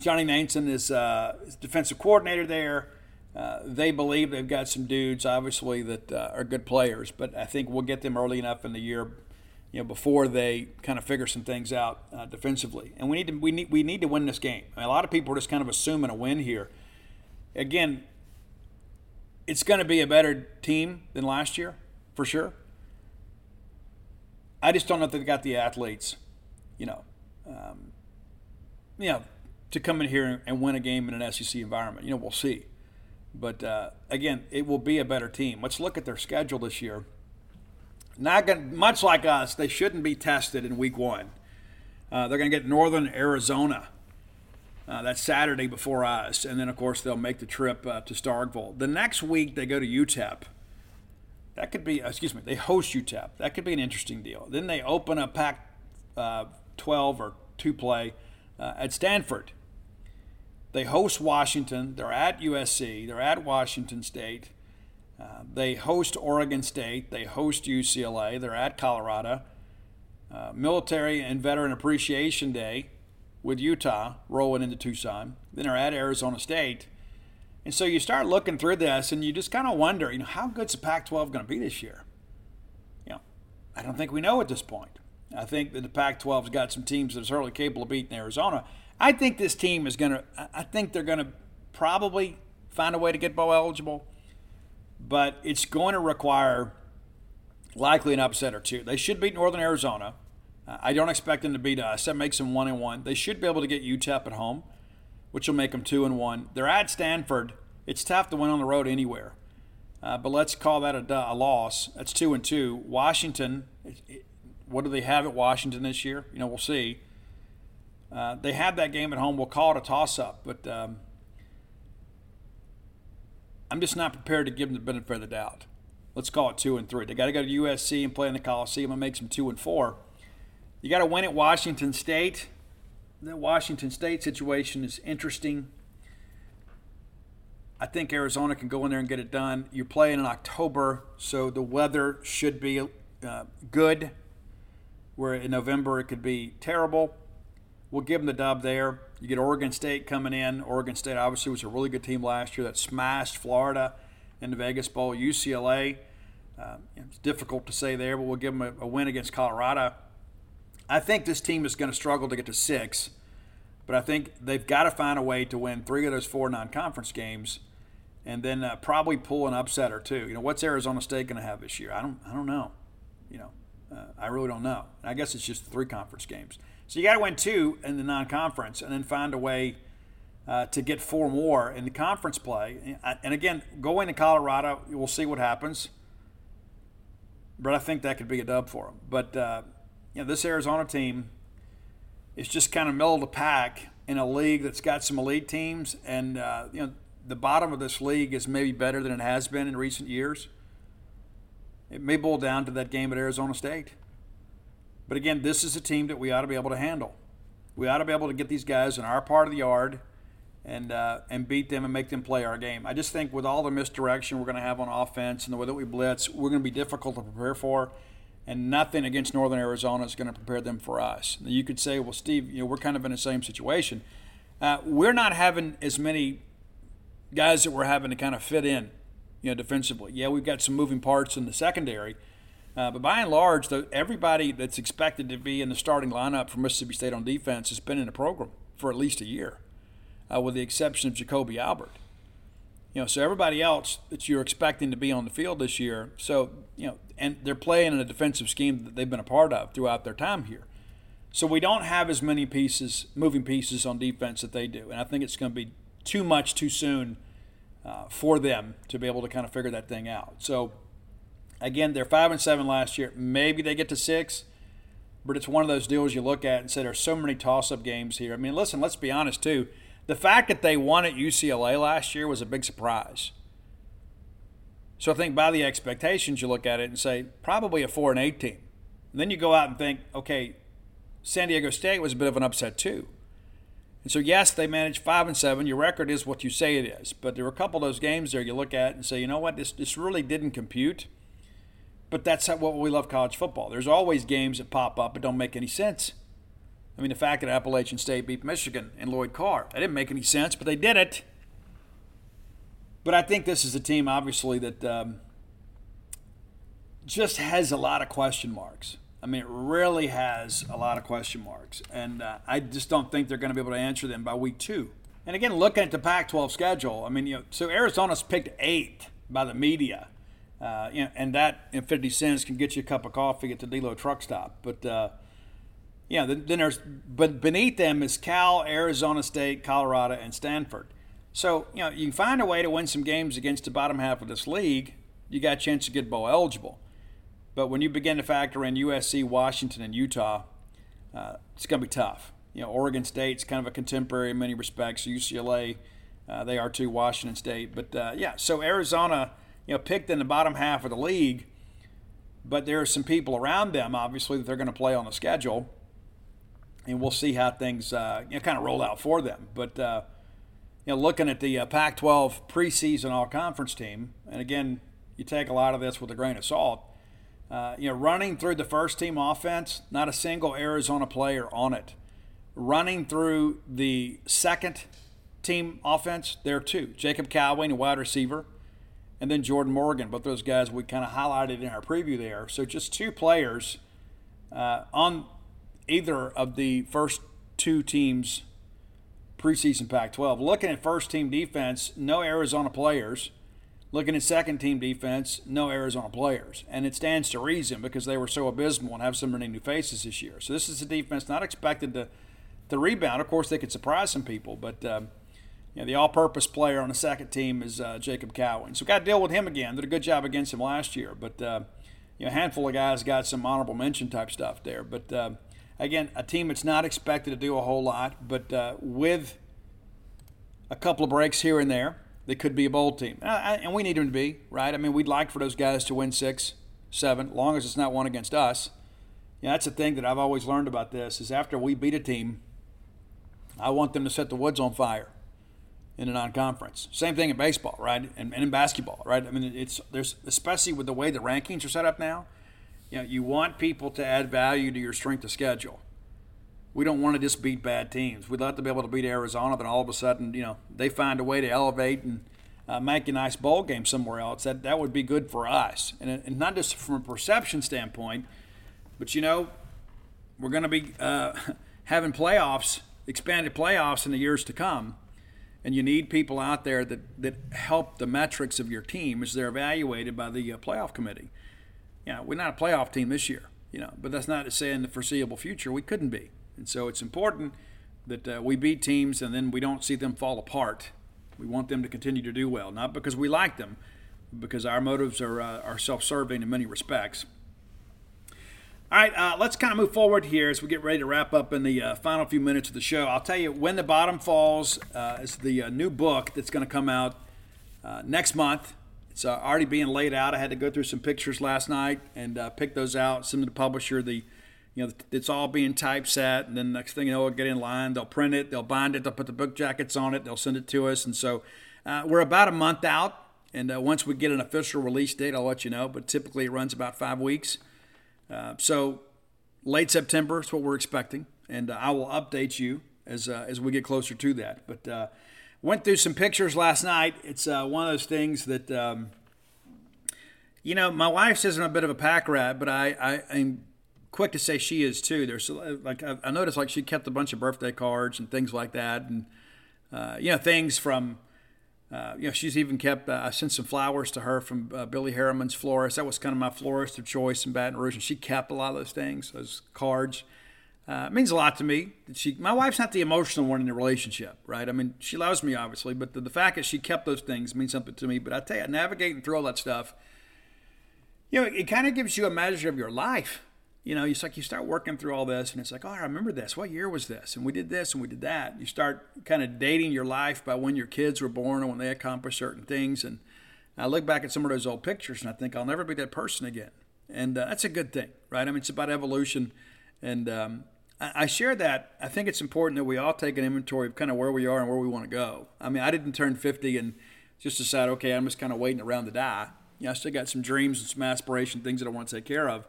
Johnny Nansen is, uh, is defensive coordinator there. Uh, they believe they've got some dudes, obviously, that uh, are good players, but I think we'll get them early enough in the year, you know, before they kind of figure some things out uh, defensively. And we need to we need we need to win this game. I mean, a lot of people are just kind of assuming a win here. Again, it's going to be a better team than last year, for sure. I just don't know if they've got the athletes, you know, um, you know, to come in here and win a game in an SEC environment. You know, we'll see. But uh, again, it will be a better team. Let's look at their schedule this year. Not going much like us, they shouldn't be tested in week one. Uh, they're going to get Northern Arizona. Uh, that's Saturday before us, and then of course they'll make the trip uh, to Starkville. The next week they go to UTEP. That could be, excuse me, they host UTEP. That could be an interesting deal. Then they open a Pac-12 uh, or two play uh, at Stanford. They host Washington. They're at USC. They're at Washington State. Uh, they host Oregon State. They host UCLA. They're at Colorado. Uh, Military and Veteran Appreciation Day with Utah rolling into Tucson. Then they're at Arizona State. And so you start looking through this and you just kind of wonder, you know, how good's the Pac 12 going to be this year? You know, I don't think we know at this point. I think that the Pac 12's got some teams that are certainly capable of beating Arizona. I think this team is going to, I think they're going to probably find a way to get bowl eligible, but it's going to require likely an upset or two. They should beat Northern Arizona. I don't expect them to beat us. That makes them one and one. They should be able to get UTEP at home, which will make them two and one. They're at Stanford. It's tough to win on the road anywhere, uh, but let's call that a, a, loss. That's two and two. Washington. What do they have at Washington this year? You know, we'll see. Uh, they had that game at home. We'll call it a toss up, but um, I'm just not prepared to give them the benefit of the doubt. Let's call it two and three. They got to go to USC and play in the Coliseum and make them two and four. You got to win at Washington State. The Washington State situation is interesting. I think Arizona can go in there and get it done. You're playing in October, so the weather should be uh, good. Where in November it could be terrible. We'll give them the dub there. You get Oregon State coming in. Oregon State obviously was a really good team last year that smashed Florida in the Vegas Bowl. UCLA, uh, it's difficult to say there, but we'll give them a, a win against Colorado. I think this team is going to struggle to get to six, but I think they've got to find a way to win three of those four non-conference games, and then uh, probably pull an upset or two. You know, what's Arizona State going to have this year? I don't, I don't know. You know, uh, I really don't know. I guess it's just three conference games. So you got to win two in the non-conference, and then find a way uh, to get four more in the conference play. And again, going to Colorado, we'll see what happens. But I think that could be a dub for them. But uh, you know, this Arizona team is just kind of middle of the pack in a league that's got some elite teams, and uh, you know, the bottom of this league is maybe better than it has been in recent years. It may boil down to that game at Arizona State. But again, this is a team that we ought to be able to handle. We ought to be able to get these guys in our part of the yard and uh, and beat them and make them play our game. I just think with all the misdirection we're going to have on offense and the way that we blitz, we're going to be difficult to prepare for. And nothing against Northern Arizona is going to prepare them for us. You could say, well, Steve, you know, we're kind of in the same situation. Uh, we're not having as many guys that we're having to kind of fit in, you know, defensively. Yeah, we've got some moving parts in the secondary, uh, but by and large, the, everybody that's expected to be in the starting lineup for Mississippi State on defense has been in the program for at least a year, uh, with the exception of Jacoby Albert. You know, so everybody else that you're expecting to be on the field this year, so you know, and they're playing in a defensive scheme that they've been a part of throughout their time here. So we don't have as many pieces, moving pieces on defense that they do, and I think it's going to be too much too soon uh, for them to be able to kind of figure that thing out. So again, they're five and seven last year. Maybe they get to six, but it's one of those deals you look at and say there's so many toss-up games here. I mean, listen, let's be honest too. The fact that they won at UCLA last year was a big surprise. So I think by the expectations, you look at it and say probably a four and eight team. And then you go out and think, okay, San Diego State was a bit of an upset too. And so yes, they managed five and seven. Your record is what you say it is. But there were a couple of those games there you look at and say, you know what, this this really didn't compute. But that's what we love college football. There's always games that pop up that don't make any sense. I mean, the fact that Appalachian State beat Michigan and Lloyd Carr, that didn't make any sense, but they did it. But I think this is a team, obviously, that um, just has a lot of question marks. I mean, it really has a lot of question marks. And uh, I just don't think they're going to be able to answer them by week two. And again, looking at the Pac 12 schedule, I mean, you know, so Arizona's picked eight by the media. Uh, and that in 50 cents can get you a cup of coffee at the Delo truck stop. But, uh, yeah, then, then there's but beneath them is Cal, Arizona State, Colorado, and Stanford. So you know you can find a way to win some games against the bottom half of this league. You got a chance to get bowl eligible. But when you begin to factor in USC, Washington, and Utah, uh, it's going to be tough. You know, Oregon State's kind of a contemporary in many respects. UCLA, uh, they are too. Washington State, but uh, yeah. So Arizona, you know, picked in the bottom half of the league, but there are some people around them, obviously, that they're going to play on the schedule and we'll see how things uh, you know, kind of roll out for them. But uh, you know, looking at the uh, Pac-12 preseason all-conference team, and again, you take a lot of this with a grain of salt. Uh, you know, running through the first team offense, not a single Arizona player on it. Running through the second team offense, there too. Jacob Cowing, a wide receiver, and then Jordan Morgan. Both those guys we kind of highlighted in our preview there. So just two players uh, on either of the first two teams preseason Pac 12. Looking at first team defense, no Arizona players. Looking at second team defense, no Arizona players. And it stands to reason because they were so abysmal and have so many new faces this year. So this is a defense not expected to, to rebound. Of course, they could surprise some people, but um, you know, the all purpose player on the second team is uh, Jacob Cowing. So got to deal with him again. Did a good job against him last year, but uh, you know, a handful of guys got some honorable mention type stuff there. But uh, again, a team that's not expected to do a whole lot, but uh, with a couple of breaks here and there, they could be a bowl team. And we need them to be, right? I mean, we'd like for those guys to win six, seven, long as it's not one against us. Yeah, that's the thing that I've always learned about this is after we beat a team, I want them to set the woods on fire in a non-conference. Same thing in baseball, right? And, and in basketball, right? I mean, it's there's especially with the way the rankings are set up now you know, you want people to add value to your strength of schedule. We don't want to just beat bad teams. We'd like to be able to beat Arizona, but all of a sudden, you know, they find a way to elevate and uh, make a nice bowl game somewhere else. That that would be good for us, and, and not just from a perception standpoint, but you know, we're going to be uh, having playoffs, expanded playoffs in the years to come, and you need people out there that that help the metrics of your team as they're evaluated by the uh, playoff committee you know, we're not a playoff team this year, you know, but that's not to say in the foreseeable future we couldn't be. And so it's important that uh, we beat teams and then we don't see them fall apart. We want them to continue to do well, not because we like them, because our motives are, uh, are self-serving in many respects. All right, uh, let's kind of move forward here as we get ready to wrap up in the uh, final few minutes of the show. I'll tell you, When the Bottom Falls uh, is the uh, new book that's going to come out uh, next month. It's uh, already being laid out. I had to go through some pictures last night and pick those out. Send to the publisher the, you know, it's all being typeset, and then next thing you know, we'll get in line. They'll print it, they'll bind it, they'll put the book jackets on it, they'll send it to us, and so we're about a month out. And once we get an official release date, I'll let you know. But typically, it runs about five weeks. Uh, so late September is what we're expecting, and uh, I will update you as uh, as we get closer to that. But went through some pictures last night. It's one of those things that. Um, you know, my wife says I'm a bit of a pack rat, but I, I, I'm quick to say she is too. There's like I noticed like she kept a bunch of birthday cards and things like that, and uh, you know things from. Uh, you know, she's even kept. Uh, I sent some flowers to her from uh, Billy Heroman's florist. That was kind of my florist of choice in Baton Rouge, and she kept a lot of those things, those cards. Uh, it means a lot to me. That She, my wife's not the emotional one in the relationship, right? I mean, she loves me obviously, but the, the fact that she kept those things means something to me. But I tell you, navigating through all that stuff, you know, it, it kind of gives you a measure of your life you know, it's like you start working through all this, and it's like, oh, I remember this. What year was this? And we did this, and we did that. You start kind of dating your life by when your kids were born and when they accomplished certain things. And I look back at some of those old pictures, and I think I'll never be that person again. And uh, that's a good thing, right? I mean, it's about evolution. And um, I, I share that. I think it's important that we all take an inventory of kind of where we are and where we want to go. I mean, I didn't turn 50 and just decide, okay, I'm just kind of waiting around to die. You know, I still got some dreams and some aspirations, things that I want to take care of.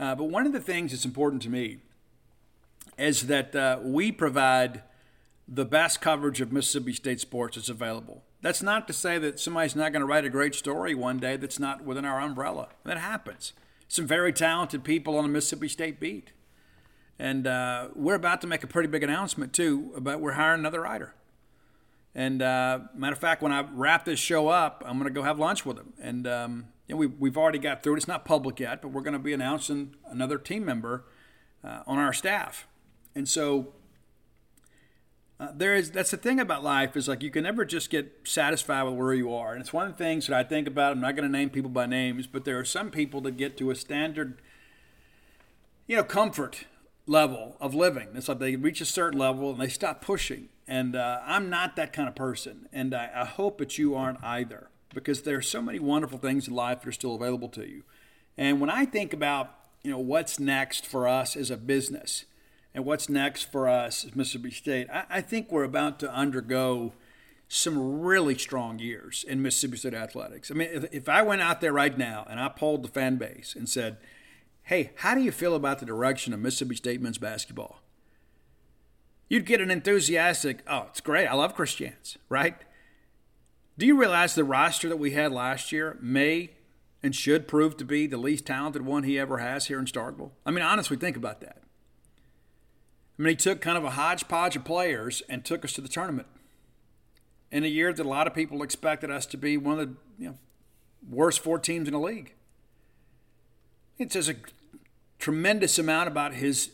Uh, but one of the things that's important to me is that uh, we provide the best coverage of Mississippi State sports that's available. That's not to say that somebody's not going to write a great story one day that's not within our umbrella. That happens. Some very talented people on the Mississippi State beat. And uh, we're about to make a pretty big announcement, too, about we're hiring another writer. And uh, matter of fact, when I wrap this show up, I'm going to go have lunch with him. And um, we, we've already got through it. It's not public yet, but we're going to be announcing another team member uh, on our staff. And so uh, there is that's the thing about life is like you can never just get satisfied with where you are. And it's one of the things that I think about. I'm not going to name people by names, but there are some people that get to a standard, you know, comfort level of living. It's like they reach a certain level and they stop pushing. And uh, I'm not that kind of person. And I, I hope that you aren't either because there are so many wonderful things in life that are still available to you. And when I think about, you know, what's next for us as a business and what's next for us as Mississippi State, I, I think we're about to undergo some really strong years in Mississippi State athletics. I mean, if, if I went out there right now and I polled the fan base and said, hey, how do you feel about the direction of Mississippi State men's basketball? You'd get an enthusiastic, oh, it's great. I love Chris Jans, right? Do you realize the roster that we had last year may and should prove to be the least talented one he ever has here in Starkville? I mean, honestly, think about that. I mean, he took kind of a hodgepodge of players and took us to the tournament in a year that a lot of people expected us to be one of the you know, worst four teams in the league. It says a tremendous amount about his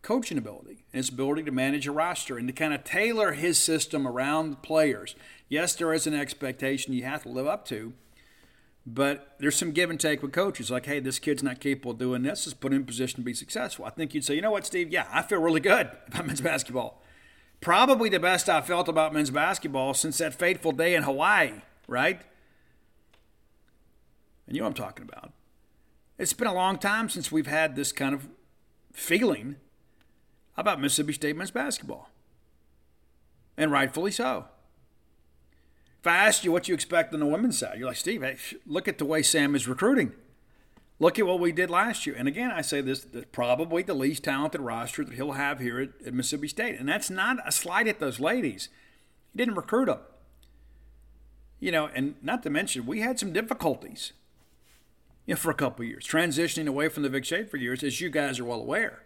coaching ability and his ability to manage a roster and to kind of tailor his system around players. Yes, there is an expectation you have to live up to, but there's some give and take with coaches. Like, hey, this kid's not capable of doing this. Let's put him in position to be successful. I think you'd say, you know what, Steve? Yeah, I feel really good about men's basketball. Probably the best I've felt about men's basketball since that fateful day in Hawaii, right? And you know what I'm talking about. It's been a long time since we've had this kind of feeling about Mississippi State men's basketball. And rightfully so. If I asked you what you expect on the women's side, you're like, Steve, hey, look at the way Sam is recruiting. Look at what we did last year. And again, I say this, probably the least talented roster that he'll have here at, at, Mississippi State. And that's not a slight at those ladies. He didn't recruit them. You know, and not to mention, we had some difficulties you know, for a couple years, transitioning away from the Vic Schaefer years, as you guys are well aware.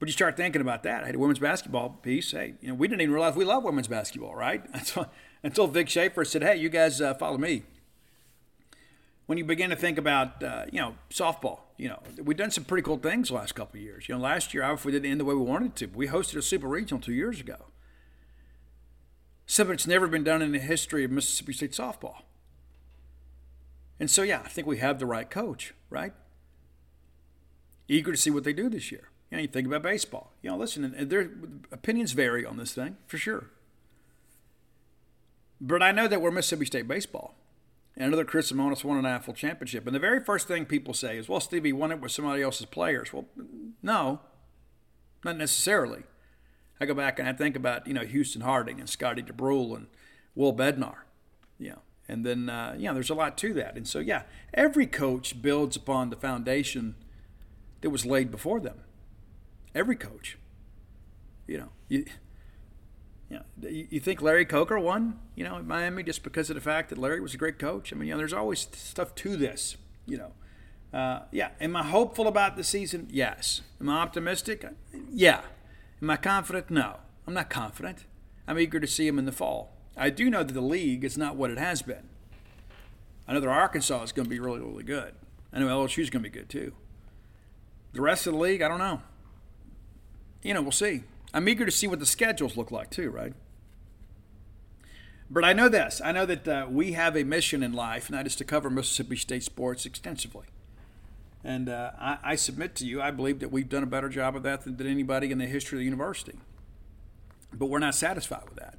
But you start thinking about that. I had a women's basketball piece, hey, you know, we didn't even realize we love women's basketball, right? until Vic Schaefer said, "Hey, you guys uh, follow me." When you begin to think about, uh, you know, softball, you know, we've done some pretty cool things the last couple of years. You know, last year, obviously, we didn't end the way we wanted to. We hosted a super regional two years ago. Something that's never been done in the history of Mississippi State softball. And so, yeah, I think we have the right coach, right? Eager to see what they do this year. You know, you think about baseball. You know, listen, their opinions vary on this thing for sure. But I know that we're Mississippi State baseball. And another Chris Lemonis won an AFL championship. And the very first thing people say is, well, Stevie won it with somebody else's players. Well, No, not necessarily. I go back and I think about you know Houston Harding and Scotty DeBrule and Will Bednar, you know, and then uh, you know there's a lot to that. And so yeah, every coach builds upon the foundation that was laid before them. Every coach, you know, you. You, know, you think Larry Coker won, you know, at Miami just because of the fact that Larry was a great coach? I mean, you know, there's always stuff to this, you know. Uh, yeah. Am I hopeful about the season? Yes. Am I optimistic? Yeah. Am I confident? No. I'm not confident. I'm eager to see him in the fall. I do know that the league is not what it has been. I know that Arkansas is going to be really, really good. I know LSU is going to be good too. The rest of the league, I don't know. You know, we'll see. I'm eager to see what the schedules look like too, right? But I know this. I know that uh, we have a mission in life, and that is to cover Mississippi State sports extensively. And uh, I, I, submit to you, I believe that we've done a better job of that than, than anybody in the history of the university. But we're not satisfied with that.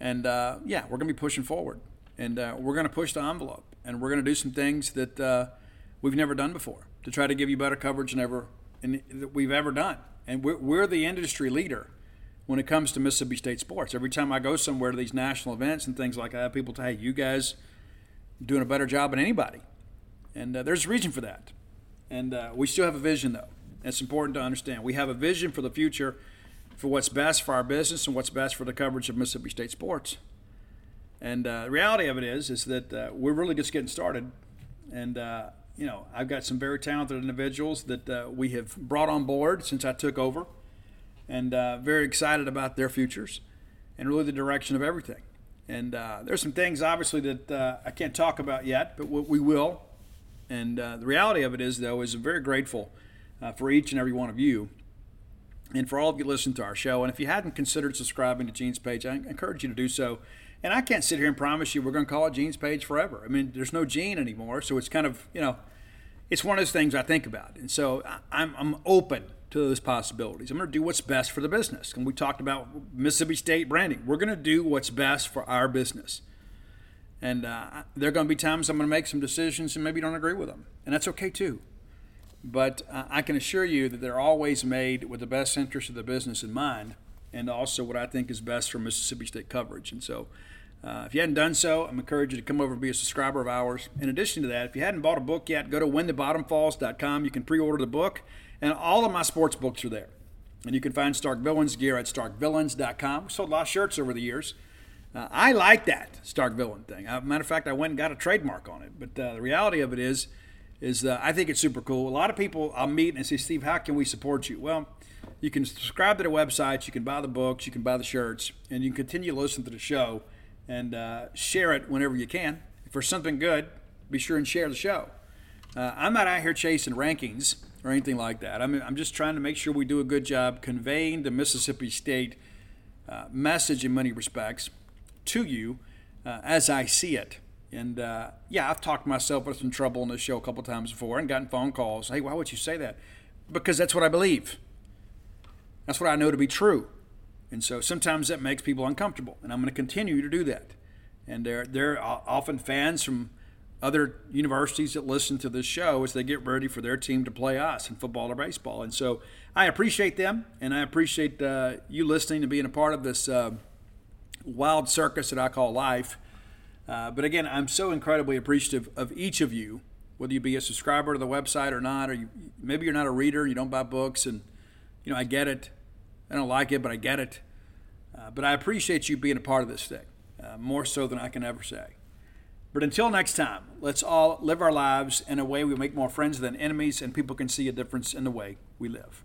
And uh, yeah, we're going to be pushing forward. And uh, we're going to push the envelope. And we're going to do some things that uh, we've never done before to try to give you better coverage than ever in, that we've ever done. And we're, we're the industry leader when it comes to Mississippi State sports. Every time I go somewhere to these national events and things like that, people say, hey, you guys doing a better job than anybody. And uh, there's a reason for that. And uh, we still have a vision, though. It's important to understand. We have a vision for the future for what's best for our business and what's best for the coverage of Mississippi State sports. And uh, the reality of it is, is that uh, we're really just getting started. And, uh, you know, I've got some very talented individuals that uh, we have brought on board since I took over and uh, very excited about their futures and really the direction of everything. And there's some things, obviously, that I can't talk about yet, but what we will and uh, the reality of it is, though, is I'm very grateful uh, for each and every one of you and for all of you listening to our show. And if you hadn't considered subscribing to Gene's Page, I encourage you to do so. And I can't sit here and promise you we're going to call it Gene's Page forever. I mean, there's no Gene anymore, so it's kind of, you know, it's one of those things I think about. And so I'm, I'm open to those possibilities. I'm going to do what's best for the business. And we talked about Mississippi State branding. We're going to do what's best for our business. And uh, there are going to be times I'm going to make some decisions and maybe don't agree with them. And that's okay too. But uh, I can assure you that they're always made with the best interest of the business in mind and also what I think is best for Mississippi State coverage. And so uh, if you hadn't done so, I'm encouraging you to come over and be a subscriber of ours. In addition to that, if you hadn't bought a book yet, go to whenthebottomfalls.com. You can pre order the book, and all of my sports books are there. And you can find Stark Villains gear at starkvillains.com. We sold a lot of shirts over the years. Uh, I like that Stark Villain thing. Uh, matter of fact, I went and got a trademark on it. But uh, the reality of it is, is uh, I think it's super cool. A lot of people I'll meet and say, Steve, how can we support you? Well, you can subscribe to the website, you can buy the books, you can buy the shirts, and you can continue to listen to the show and uh, share it whenever you can. If there's something good, be sure and share the show. Uh, I'm not out here chasing rankings or anything like that. I'm, I'm just trying to make sure we do a good job conveying the Mississippi State message in many respects to you uh, as I see it. And uh, yeah, I've talked myself into some trouble on this show a couple times before and gotten phone calls. Hey, why would you say that? Because that's what I believe. That's what I know to be true. And so sometimes that makes people uncomfortable. And I'm going to continue to do that. And they're, they're often fans from other universities that listen to this show as they get ready for their team to play us in football or baseball. And so I appreciate them, and I appreciate uh, you listening and being a part of this uh, wild circus that I call life. Uh, but again, I'm so incredibly appreciative of each of you, whether you be a subscriber to the website or not, or you, maybe you're not a reader, you don't buy books, and you know I get it. I don't like it, but I get it. Uh, but I appreciate you being a part of this thing, uh, more so than I can ever say. But until next time, let's all live our lives in a way we make more friends than enemies, and people can see a difference in the way we live.